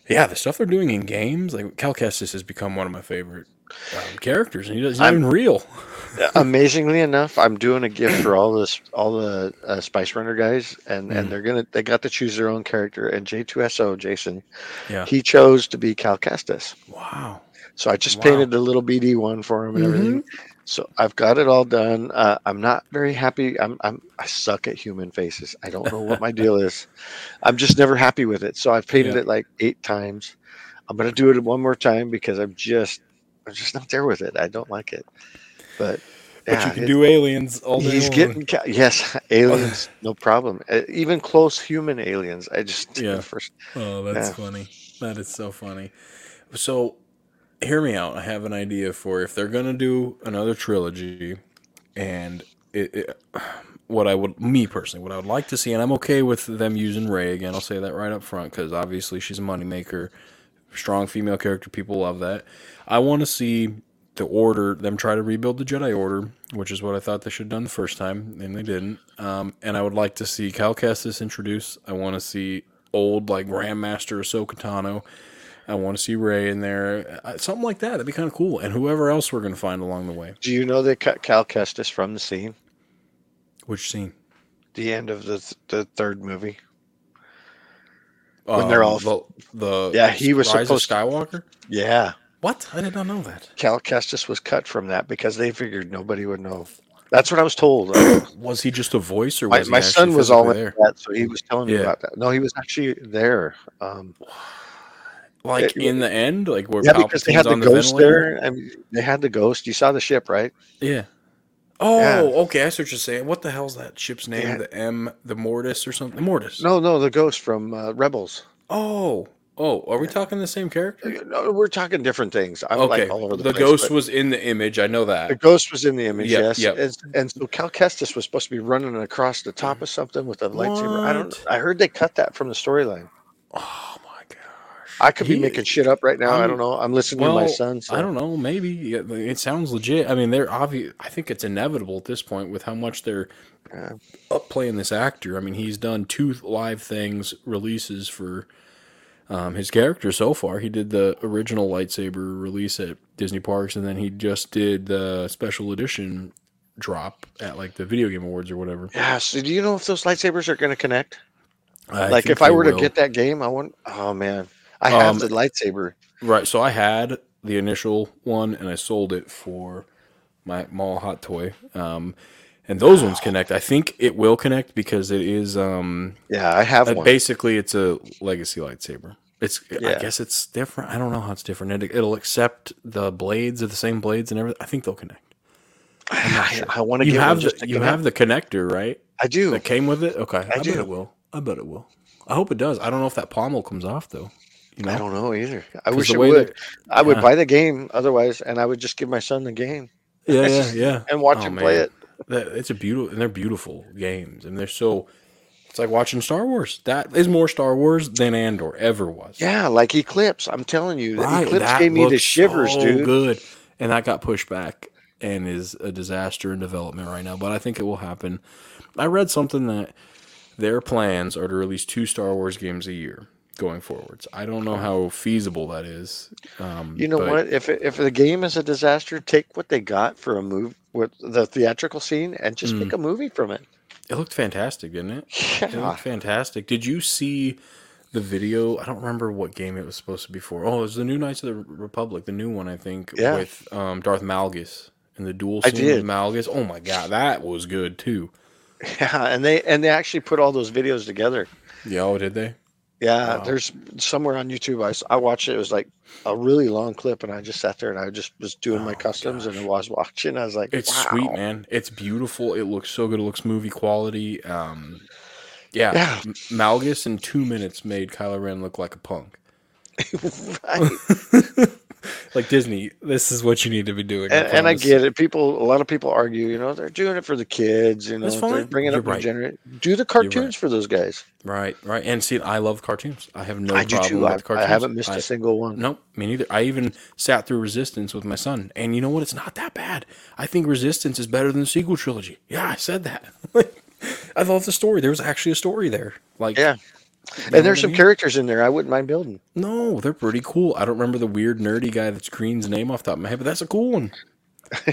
C: yeah, the stuff they're doing in games, like Cal Kestis has become one of my favorite um, characters, and he doesn't
D: I'm-
C: even real.
D: amazingly enough, I'm doing a gift for all this, all the uh, Spice Runner guys, and
C: Mm.
D: and they're gonna they got to choose their own character. And J2SO Jason,
C: Yeah.
D: he chose to be Cal Kestis.
C: Wow.
D: So I just
C: Wow.
D: painted a little BD one for him and everything. So I've got it all done. Uh, I'm not very happy. I'm, I'm I suck at human faces. I don't know what my deal is. I'm just never happy with it. So I've painted
C: Yeah.
D: it like eight times. I'm gonna do it one more time because I'm just I'm just not there with it. I don't like it. But
C: But
D: yeah,
C: you can
D: it-
C: do aliens all day
D: He's
C: long.
D: getting yes, aliens, no problem. Uh, even close human aliens. I just
C: Yeah.
D: first
C: Oh, that's
D: Yeah.
C: funny. That is so funny. So, hear me out. I have an idea for if they're gonna do another trilogy, and it, it, what I would, me personally, what I would like to see, and I'm okay with them using Rey again. I'll say that right up front because obviously she's a moneymaker, strong female character. People love that. I want to see the order them try to rebuild the Jedi Order, which is what I thought they should have done the first time, and they didn't. Um, and I would like to see Cal Kestis introduced. I want to see old like Grandmaster Ahsoka Tano. I want to see Rey in there, Uh, something like that. That'd be kind of cool. And whoever else we're gonna find along the way.
D: do you know they cut Cal Kestis from the scene?
C: Which scene?
D: The end of the th- the third movie. When they're
C: Um,
D: all-
C: the, the
D: Yeah, he was supposed-
C: Skywalker.
D: Yeah.
C: What? I did not know that.
D: Cal Kestis was cut from that because they figured nobody would know. That's what I was told.
C: Was he just a voice, or
D: my
C: was he
D: my son was all in that, so he was telling me about that. No, he was actually there. Um,
C: Like
D: Yeah,
C: in the end, like where
D: yeah, because they had
C: Palpatine's
D: the ghost
C: ventilator?
D: there. I mean, they had the ghost. You saw the ship, right?
C: Yeah. Oh,
D: Yeah.
C: okay. I see what you're saying. What the hell's that ship's name?
D: Yeah.
C: The M, the Mortis or something? The Mortis.
D: No, no, the ghost from uh, Rebels.
C: Oh, oh. Are we talking the same character?
D: Uh, no, we're talking different things. I'm
C: Okay.
D: like all over the,
C: the
D: place,
C: ghost was in the image. I know that.
D: the ghost was in the image.
C: Yep,
D: yes,
C: yep.
D: And, and so Cal Kestis was supposed to be running across the top mm. of something with a lightsaber. I don't. I heard they cut that from the storyline.
C: Oh my gosh.
D: I could be making shit up right now. I
C: I'm-
D: don't know. I'm listening
C: Well,
D: to my son. So.
C: I don't know. Maybe it sounds legit. I mean, they're obvious. I think it's inevitable at this point with how much they're
D: Yeah.
C: up playing this actor. I mean, he's done two live things releases for um, his character so far. He did the original lightsaber release at Disney Parks, and then he just did the special edition drop at like the Video Game Awards or whatever.
D: Yeah. So do you know if those lightsabers are going to connect?
C: I
D: like if I were to get that game, I want. Oh man, I have
C: Um,
D: the lightsaber.
C: Right. So I had the initial one and I sold it for my Maul hot toy. Um, and those ones connect. I think it will connect because it is um,
D: Yeah, I have
C: uh,
D: one.
C: basically it's a legacy lightsaber. It's I guess it's different. I don't know how it's different. It, it'll accept the blades are the same blades and everything. I think they'll connect.
D: I, I want to
C: You have the, you have the connector, right?
D: I do.
C: That came with it. Okay, I, bet
D: do.
C: it will. I bet it will. I hope it does. I don't know if that pommel comes off though. You know,
D: I don't know either. I wish it would.
C: that-
D: I would
C: yeah.
D: buy the game otherwise, and I would just give my son the game
C: yeah, yeah, yeah.
D: and watch
C: Oh,
D: him play it.
C: That, it's a beautiful, and they're beautiful games, and they're so. It's like watching Star Wars. That is more Star Wars than Andor ever was.
D: Yeah, like Eclipse. I'm telling you, the
C: right.
D: Eclipse
C: that
D: gave me the shivers,
C: so
D: dude.
C: Good, and that got pushed back and is a disaster in development right now. But I think it will happen. I read something that their plans are to release two Star Wars games a year going forwards. I don't know how feasible that is. Um,
D: You know what? If if the game is a disaster, take what they got for a move with the theatrical scene and just
C: Mm.
D: make a movie from it.
C: It looked fantastic, didn't it? It
D: Yeah.
C: looked fantastic. Did you see the video? I don't remember what game it was supposed to be for. Oh, it was the new Knights of the Republic, the new one, I think,
D: Yeah.
C: with um, Darth Malgus and the duel
D: I
C: scene
D: did.
C: with Malgus. Oh my god, that was good too.
D: Yeah, and they and they actually put all those videos together.
C: Yeah, oh, did they?
D: Yeah,
C: Wow.
D: there's somewhere on YouTube. I, I watched it. It was like a really long clip, and I just sat there and I just was doing my
C: Oh,
D: customs and I was watching. I was like,
C: It's
D: wow.
C: sweet, man. It's beautiful. It looks so good. It looks movie quality. Um, yeah,
D: Yeah.
C: Malgus in two minutes made Kylo Ren look like a punk.
D: Right.
C: like Disney, this is what you need to be doing.
D: and, and I get it. People, a lot of people argue, you know, they're doing it for the kids. You know,
C: That's
D: they're bringing
C: You're
D: up
C: right.
D: Do the
C: right.
D: cartoons for those guys.
C: Right, right. And see, I love cartoons. I have no
D: I
C: problem
D: too. I,
C: with cartoons.
D: I haven't missed
C: I-
D: a single one.
C: Nope, me neither. I even sat through Resistance with my son, and you know what? It's not that bad. I think Resistance is better than the sequel trilogy. Yeah, I said that. I love the story. There was actually a story there. Like,
D: Yeah.
C: You
D: And there's
C: I
D: some
C: mean?
D: characters in there I wouldn't mind building.
C: No, they're pretty cool. I don't remember the weird nerdy guy that's Green's name off the top of my head, but that's a cool one.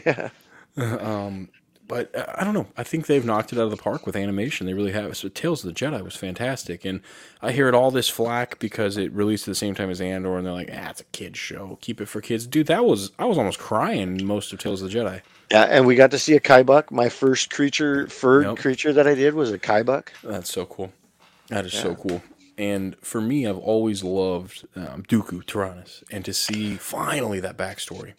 C: yeah. um, but uh, I don't know. I think they've knocked it out of the park with animation. They really have. So Tales of the Jedi was fantastic, and I hear it all this flack because it released at the same time as Andor, and they're like, "Ah, it's a kids show. Keep it for kids." Dude, that was I was almost crying most of Tales of the Jedi.
D: Yeah, and we got to see a Kybuck. My first creature, furred
C: Yep.
D: creature that I did was a Kybuck.
C: That's so cool. That is so cool. And for me, I've always loved um, Dooku Tyrannus, and to see finally that backstory.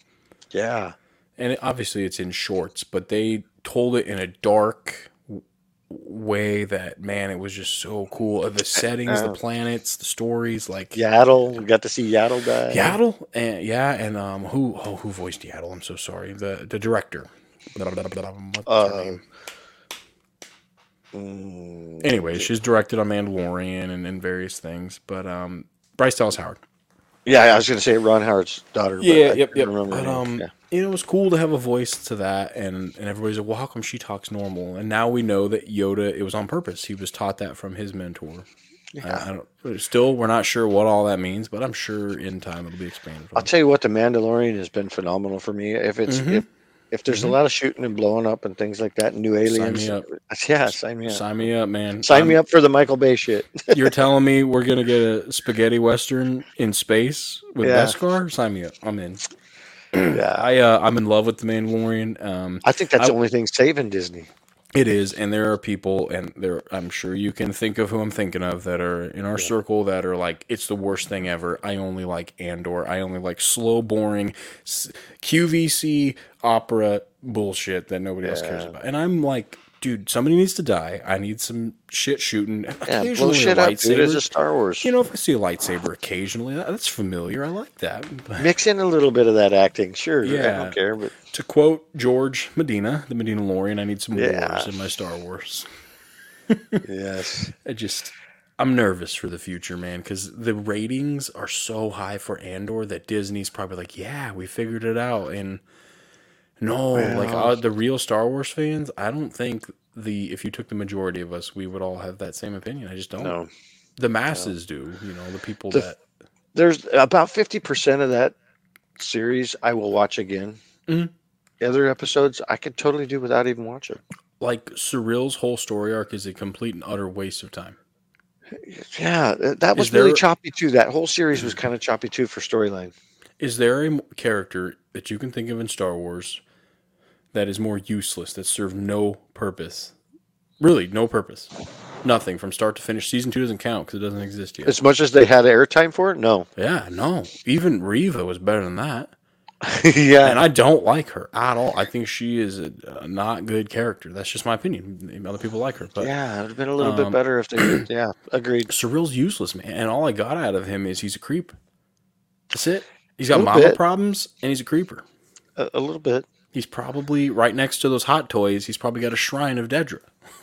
D: Yeah.
C: and it, obviously it's in shorts, but they told it in a dark w- way that man, it was just so cool. Uh, The settings, the planets, the stories, like
D: Yaddle. We got to see Yaddle die.
C: Yaddle, and yeah, and um, who oh who voiced Yaddle? I'm so sorry. The the director. What's her
D: Uh,
C: name?
D: Mm,
C: Anyway, she's directed on Mandalorian and, and various things, but um, Bryce Dallas Howard.
D: yeah, I was going to say Ron Howard's daughter.
C: Yeah,
D: I
C: yep, yep.
D: remember
C: But um,
D: Yeah.
C: you know, it was cool to have a voice to that, and and everybody's like, well, how come she talks normal? And now we know that Yoda, it was on purpose. He was taught that from his mentor. I, I don't. Still, we're not sure what all that means, but I'm sure in time it'll be expanded.
D: I'll tell you what, The Mandalorian has been phenomenal for me. If it's
C: Mhm.
D: if, if there's a lot of shooting and blowing up and things like that, new aliens,
C: me up.
D: yeah, sign me up.
C: Sign me up, man.
D: Sign me
C: I'm-
D: up for the Michael Bay shit.
C: You're telling me we're gonna get a spaghetti western in space with
D: Yeah.
C: Beskar? Sign me up. I'm in.
D: yeah,
C: I uh, I'm in love with the Mandalorian. Um,
D: I think that's
C: I-
D: the only thing saving Disney.
C: It is, and there are people, and there I'm sure you can think of who I'm thinking of that are in our circle that are like, it's the worst thing ever. I only like Andor. I only like slow, boring QVC opera bullshit that nobody else cares about. And I'm like, dude, somebody needs to die. I need some shit shooting.
D: Yeah, blow
C: Occasionally a
D: shit up, dude. It's a Star Wars.
C: You know, if I see a lightsaber occasionally, that's familiar. I like that. But
D: Mix in a little bit of that acting, sure. I
C: Yeah.
D: don't care, but
C: to quote George Medina, the Medina Lorian, I need some
D: Yeah.
C: wars in my Star Wars.
D: yes,
C: I just I'm nervous for the future, man, because the ratings are so high for Andor that Disney's probably like, yeah, we figured it out. And no, like uh, the real Star Wars fans, I don't think the if you took the majority of us, we would all have that same opinion. I just don't.
D: no.
C: The masses do, you know, the people
D: The-
C: that
D: There's about fifty percent of that series I will watch again.
C: Mhm.
D: The other episodes I could totally do without even watching.
C: like Syril's whole story arc is a complete and utter waste of time.
D: Yeah, that was
C: there-
D: really choppy too. That whole series was kind of choppy too for storyline.
C: Is there a character that you can think of in Star Wars that is more useless, that served no purpose? Really, no purpose. Nothing from start to finish. Season two doesn't count because it doesn't exist yet.
D: As much as they had airtime for it, no.
C: yeah, no. Even Reva was better than that.
D: yeah,
C: And I don't like her at all. I think she is a, a not good character. That's just my opinion. Other people like her. But
D: yeah, it would have been a little
C: um,
D: bit better if they. Yeah, agreed.
C: Syril's useless, man. And all I got out of him is he's a creep. That's it. He's got mama
D: bit.
C: problems and he's a creeper.
D: A, a little bit.
C: He's probably right next to those hot toys. He's probably got a shrine of Dedra.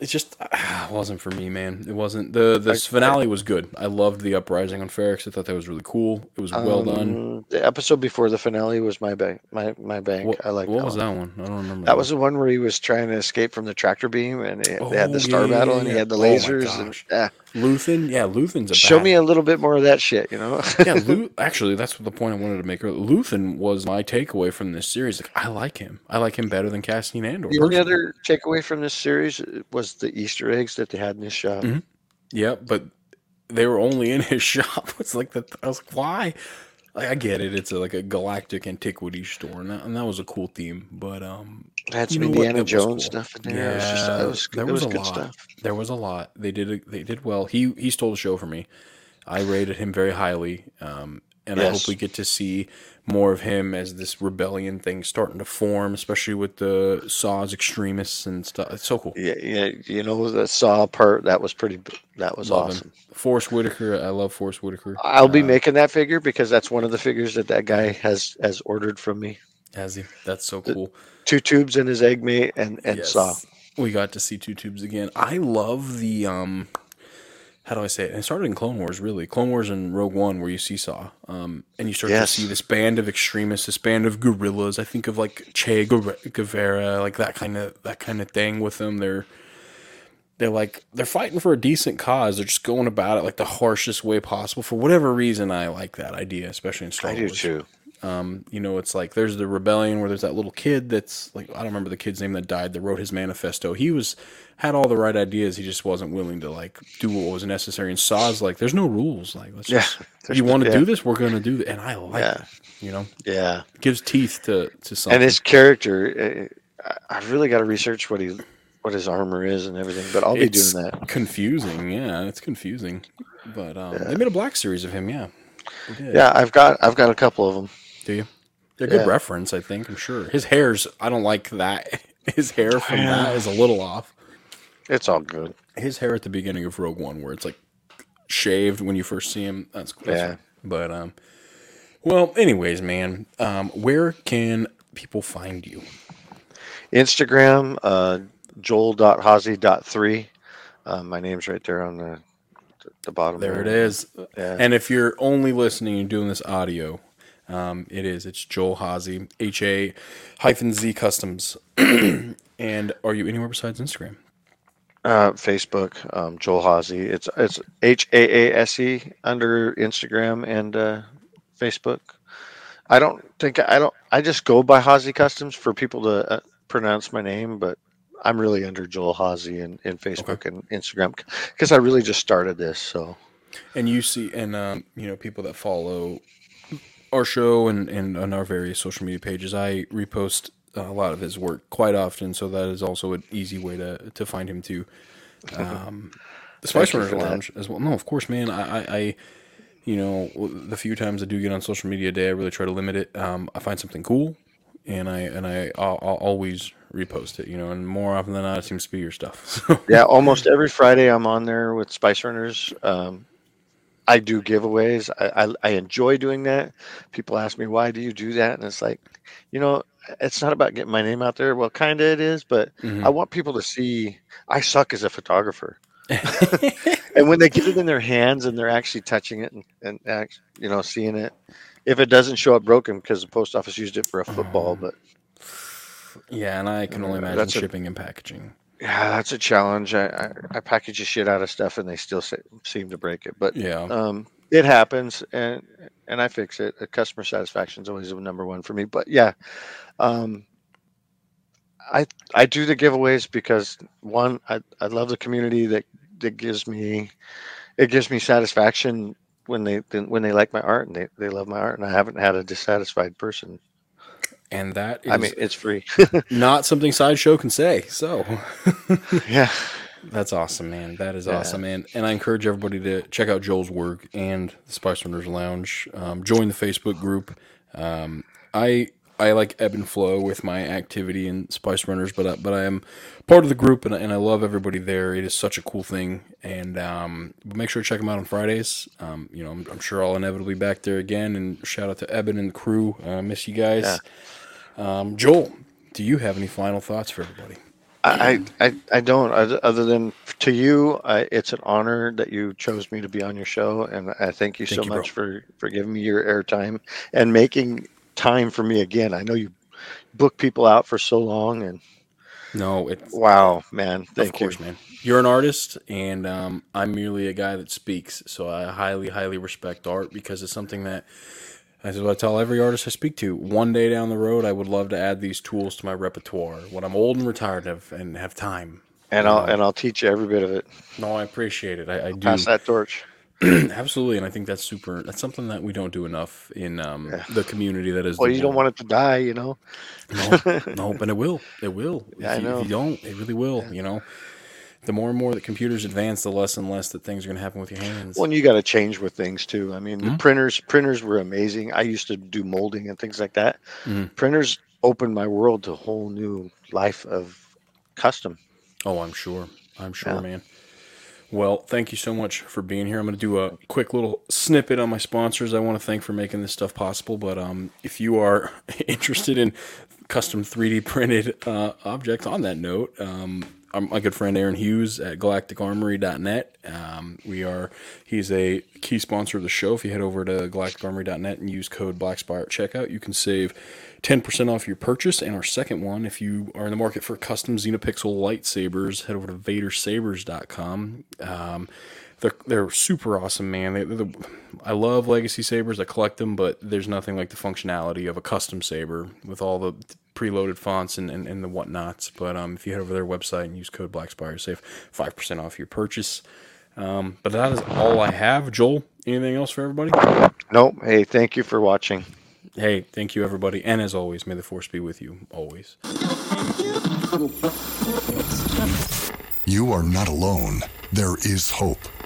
C: it just ah, wasn't for me, man. It wasn't. the The finale was good. I loved the uprising on Ferrix. I thought that was really cool. It was well done.
D: Um, The episode before the finale was my bank. My my bank.
C: What,
D: I like
C: what
D: that
C: was
D: one.
C: that one? I don't remember.
D: That was the one where he was trying to escape from the tractor beam, and they, they had
C: Oh,
D: the star
C: yeah, yeah,
D: battle,
C: yeah,
D: and he had the
C: Oh my
D: lasers. and
C: gosh. Luthen. Yeah, Luthen's a
D: show me a little bit more of that shit, you know?
C: yeah, Lu- actually, that's what the point I wanted to make. earlier. Luthen was my takeaway from this series. Like, I like him. I like him better than Cassian Andor.
D: the only other takeaway from this series was the Easter eggs that they had in this shop.
C: Mhm. Yeah, but they were only in his shop. It's like that. I was like, why? I, I get it. It's a, like a galactic antiquity store, and that, and that was a cool theme. But um,
D: It had
C: you know?
D: Indiana Jones
C: cool.
D: stuff in there. it was just,
C: Yeah,
D: it was,
C: there
D: was,
C: was a
D: good
C: lot.
D: stuff.
C: There was a lot. They did. A, they did well. He he stole the show for me. I rated him very highly, um, and I hope we get to see more of him as this rebellion thing starting to form, especially with the Saw's extremists and stuff. It's so cool.
D: Yeah, yeah. You know the Saw part that was pretty. That was
C: Love
D: awesome.
C: him. Forest Whitaker. I love Forest Whitaker.
D: I'll be
C: Uh,
D: making that figure because that's one of the figures that that guy has has ordered from me.
C: Has he? That's so cool.
D: Two tubes in his egg mate and and
C: Yes.
D: Saw.
C: We got to see two tubes again. I love the um how do I say it? And it started in Clone Wars, really. Clone Wars and Rogue One, where you see Saw, um, and you start
D: Yes.
C: to see this band of extremists, this band of guerrillas. I think of like Che Guevara- like that kind of that kind of thing with them. They're they're like they're fighting for a decent cause. They're just going about it like the harshest way possible. For whatever reason, I like that idea, especially in Star
D: I do
C: Wars.
D: too.
C: Um, you know, it's like there's the rebellion where there's that little kid that's like I don't remember the kid's name that died that wrote his manifesto. He was had all the right ideas. He just wasn't willing to like do what was necessary. And Saw's like, there's no rules. Like, let's
D: Yeah,
C: just you want to
D: yeah.
C: do this, we're gonna do it. And I like
D: Yeah.
C: that. You know,
D: Yeah,
C: gives teeth to to something.
D: and his character. I- I've really got to research what he what his armor is and everything. But I'll be
C: it's
D: doing that.
C: confusing. Yeah, it's confusing. But um, they made a black series of him. Yeah,
D: Yeah, I've got I've got a couple of them.
C: Do you? They're good
D: Yeah.
C: reference, I think. I'm sure. His hair's. I don't like that. His hair from that is a little off.
D: It's all good.
C: his hair at the beginning of Rogue One, where it's like shaved when you first see him. That's cool.
D: Yeah.
C: But um, well, anyways, man, um, where can people find you?
D: Instagram, uh, joel.haase.3. Uh, my name's right there on the the bottom.
C: There it is.
D: Yeah.
C: And if you're only listening and doing this audio, um, it is. It's Joel Haase, H A hyphen Z Customs. and are you anywhere besides Instagram?
D: Uh, Facebook, um, Joel Haase. It's it's H A A S E under Instagram and uh, Facebook. I don't think I don't. I just go by HA-Z Customs for people to uh, pronounce my name, but I'm really under Joel Haase in, in Facebook and Instagram because I really just started this. So
C: And you see, and um, you know, people that follow our show and, and on our various social media pages, I repost a lot of his work quite often. So that is also an easy way to to find him too. Um, the Spice Runners. Lounge as well. No, of course, man. I, I, I, you know, the few times I do get on social media a day, I really try to limit it. Um, I find something cool, and I and I I'll, I'll always repost it. You know, and more often than not, it seems to be your stuff. So.
D: yeah, almost every Friday I'm on there with Spice Runners. Um, I do giveaways. I, I, I enjoy doing that. People ask me why do you do that, and it's like, you know, it's not about getting my name out there. Well, kind of it is, but
C: Mhm.
D: I want people to see I suck as a photographer. and when they get it in their hands and they're actually touching it and, and act, you know, seeing it, if it doesn't show up broken because the post office used it for a football, but
C: yeah, and I can only
D: Uh,
C: imagine
D: that's a-
C: shipping and packaging.
D: Yeah, that's a challenge. I, I, I package the shit out of stuff and they still se- seem to break it, but
C: Yeah.
D: um, it happens and and I fix it. Customer satisfaction is always the number one for me. But yeah, um, I I do the giveaways because one, I, I love the community that that gives me it gives me satisfaction when they when they like my art and they, they love my art and I haven't had a dissatisfied person.
C: And that is
D: I mean, it's free.
C: not something sideshow can say. So
D: yeah.
C: that's awesome, man. That is
D: Yeah.
C: awesome, man. And I encourage everybody to check out Joel's work and the Spice Runners Lounge. Um, join the Facebook group. Um, I I like ebb and flow with my activity in Spice Runners, but I, but I am part of the group and, I- and I love everybody there. It is such a cool thing, and um, but make sure to check them out on Fridays. Um, you know, I'm, I'm sure I'll inevitably be back there again. And shout out to Eben and the crew. Uh, miss you guys. Um, Joel, do you have any final thoughts for everybody?
D: I, I, I don't. Other than to you, I, it's an honor that you chose me to be on your show, and I thank you
C: Thank
D: so
C: you, bro.
D: much for for giving me your airtime and making time for me again. I know you book people out for so long, and
C: No, it's
D: wow, man, thank
C: of course,
D: you.
C: man. You're an artist, and um, I'm merely a guy that speaks. So I highly, highly respect art because it's something that, as what I tell every artist I speak to, one day down the road, I would love to add these tools to my repertoire when I'm old and retired and have time.
D: And I'll and I'll teach you every bit of it.
C: No, I appreciate it. I, I do.
D: Pass that torch.
C: Absolutely, and I think that's super. That's something that we don't do enough in um,
D: Yeah.
C: the community that is.
D: Well, you don't want it to die, you know.
C: no, no, but it will. It will.
D: Yeah,
C: if, you, if you don't, it really will. You know, the more and more that computers advance, the less and less that things are going to happen with your hands.
D: Well, and you got to change with things too. I mean,
C: Mhm.
D: the printers printers were amazing. I used to do molding and things like that.
C: Mhm.
D: Printers opened my world to a whole new life of custom.
C: Oh, I'm sure. I'm sure,
D: Yeah.
C: man. Well, thank you so much for being here. I'm going to do a quick little snippet on my sponsors. I want to thank for making this stuff possible. But um, if you are interested in custom 3D printed uh, objects, on that note, um, my good friend Aaron Hughes at galacticarmory.net. Um, we are he's a key sponsor of the show. If you head over to galacticarmory.net and use code BlackSpire at checkout, you can save 10% off your purchase. And our second one, if you are in the market for custom Xenopixel lightsabers, head over to vaderssabers.com. Um, they're, they're super awesome, man. They, they're the, I love legacy sabers. I collect them, but there's nothing like the functionality of a custom saber with all the preloaded fonts and, and, and the whatnots. But um, if you head over to their website and use code BlackSpire, save 5% off your purchase. Um, but that is all I have. Joel, anything else for everybody?
D: Nope. Hey, thank you for watching.
C: Hey, thank you, everybody. And as always, may the force be with you always.
B: You are not alone. There is hope.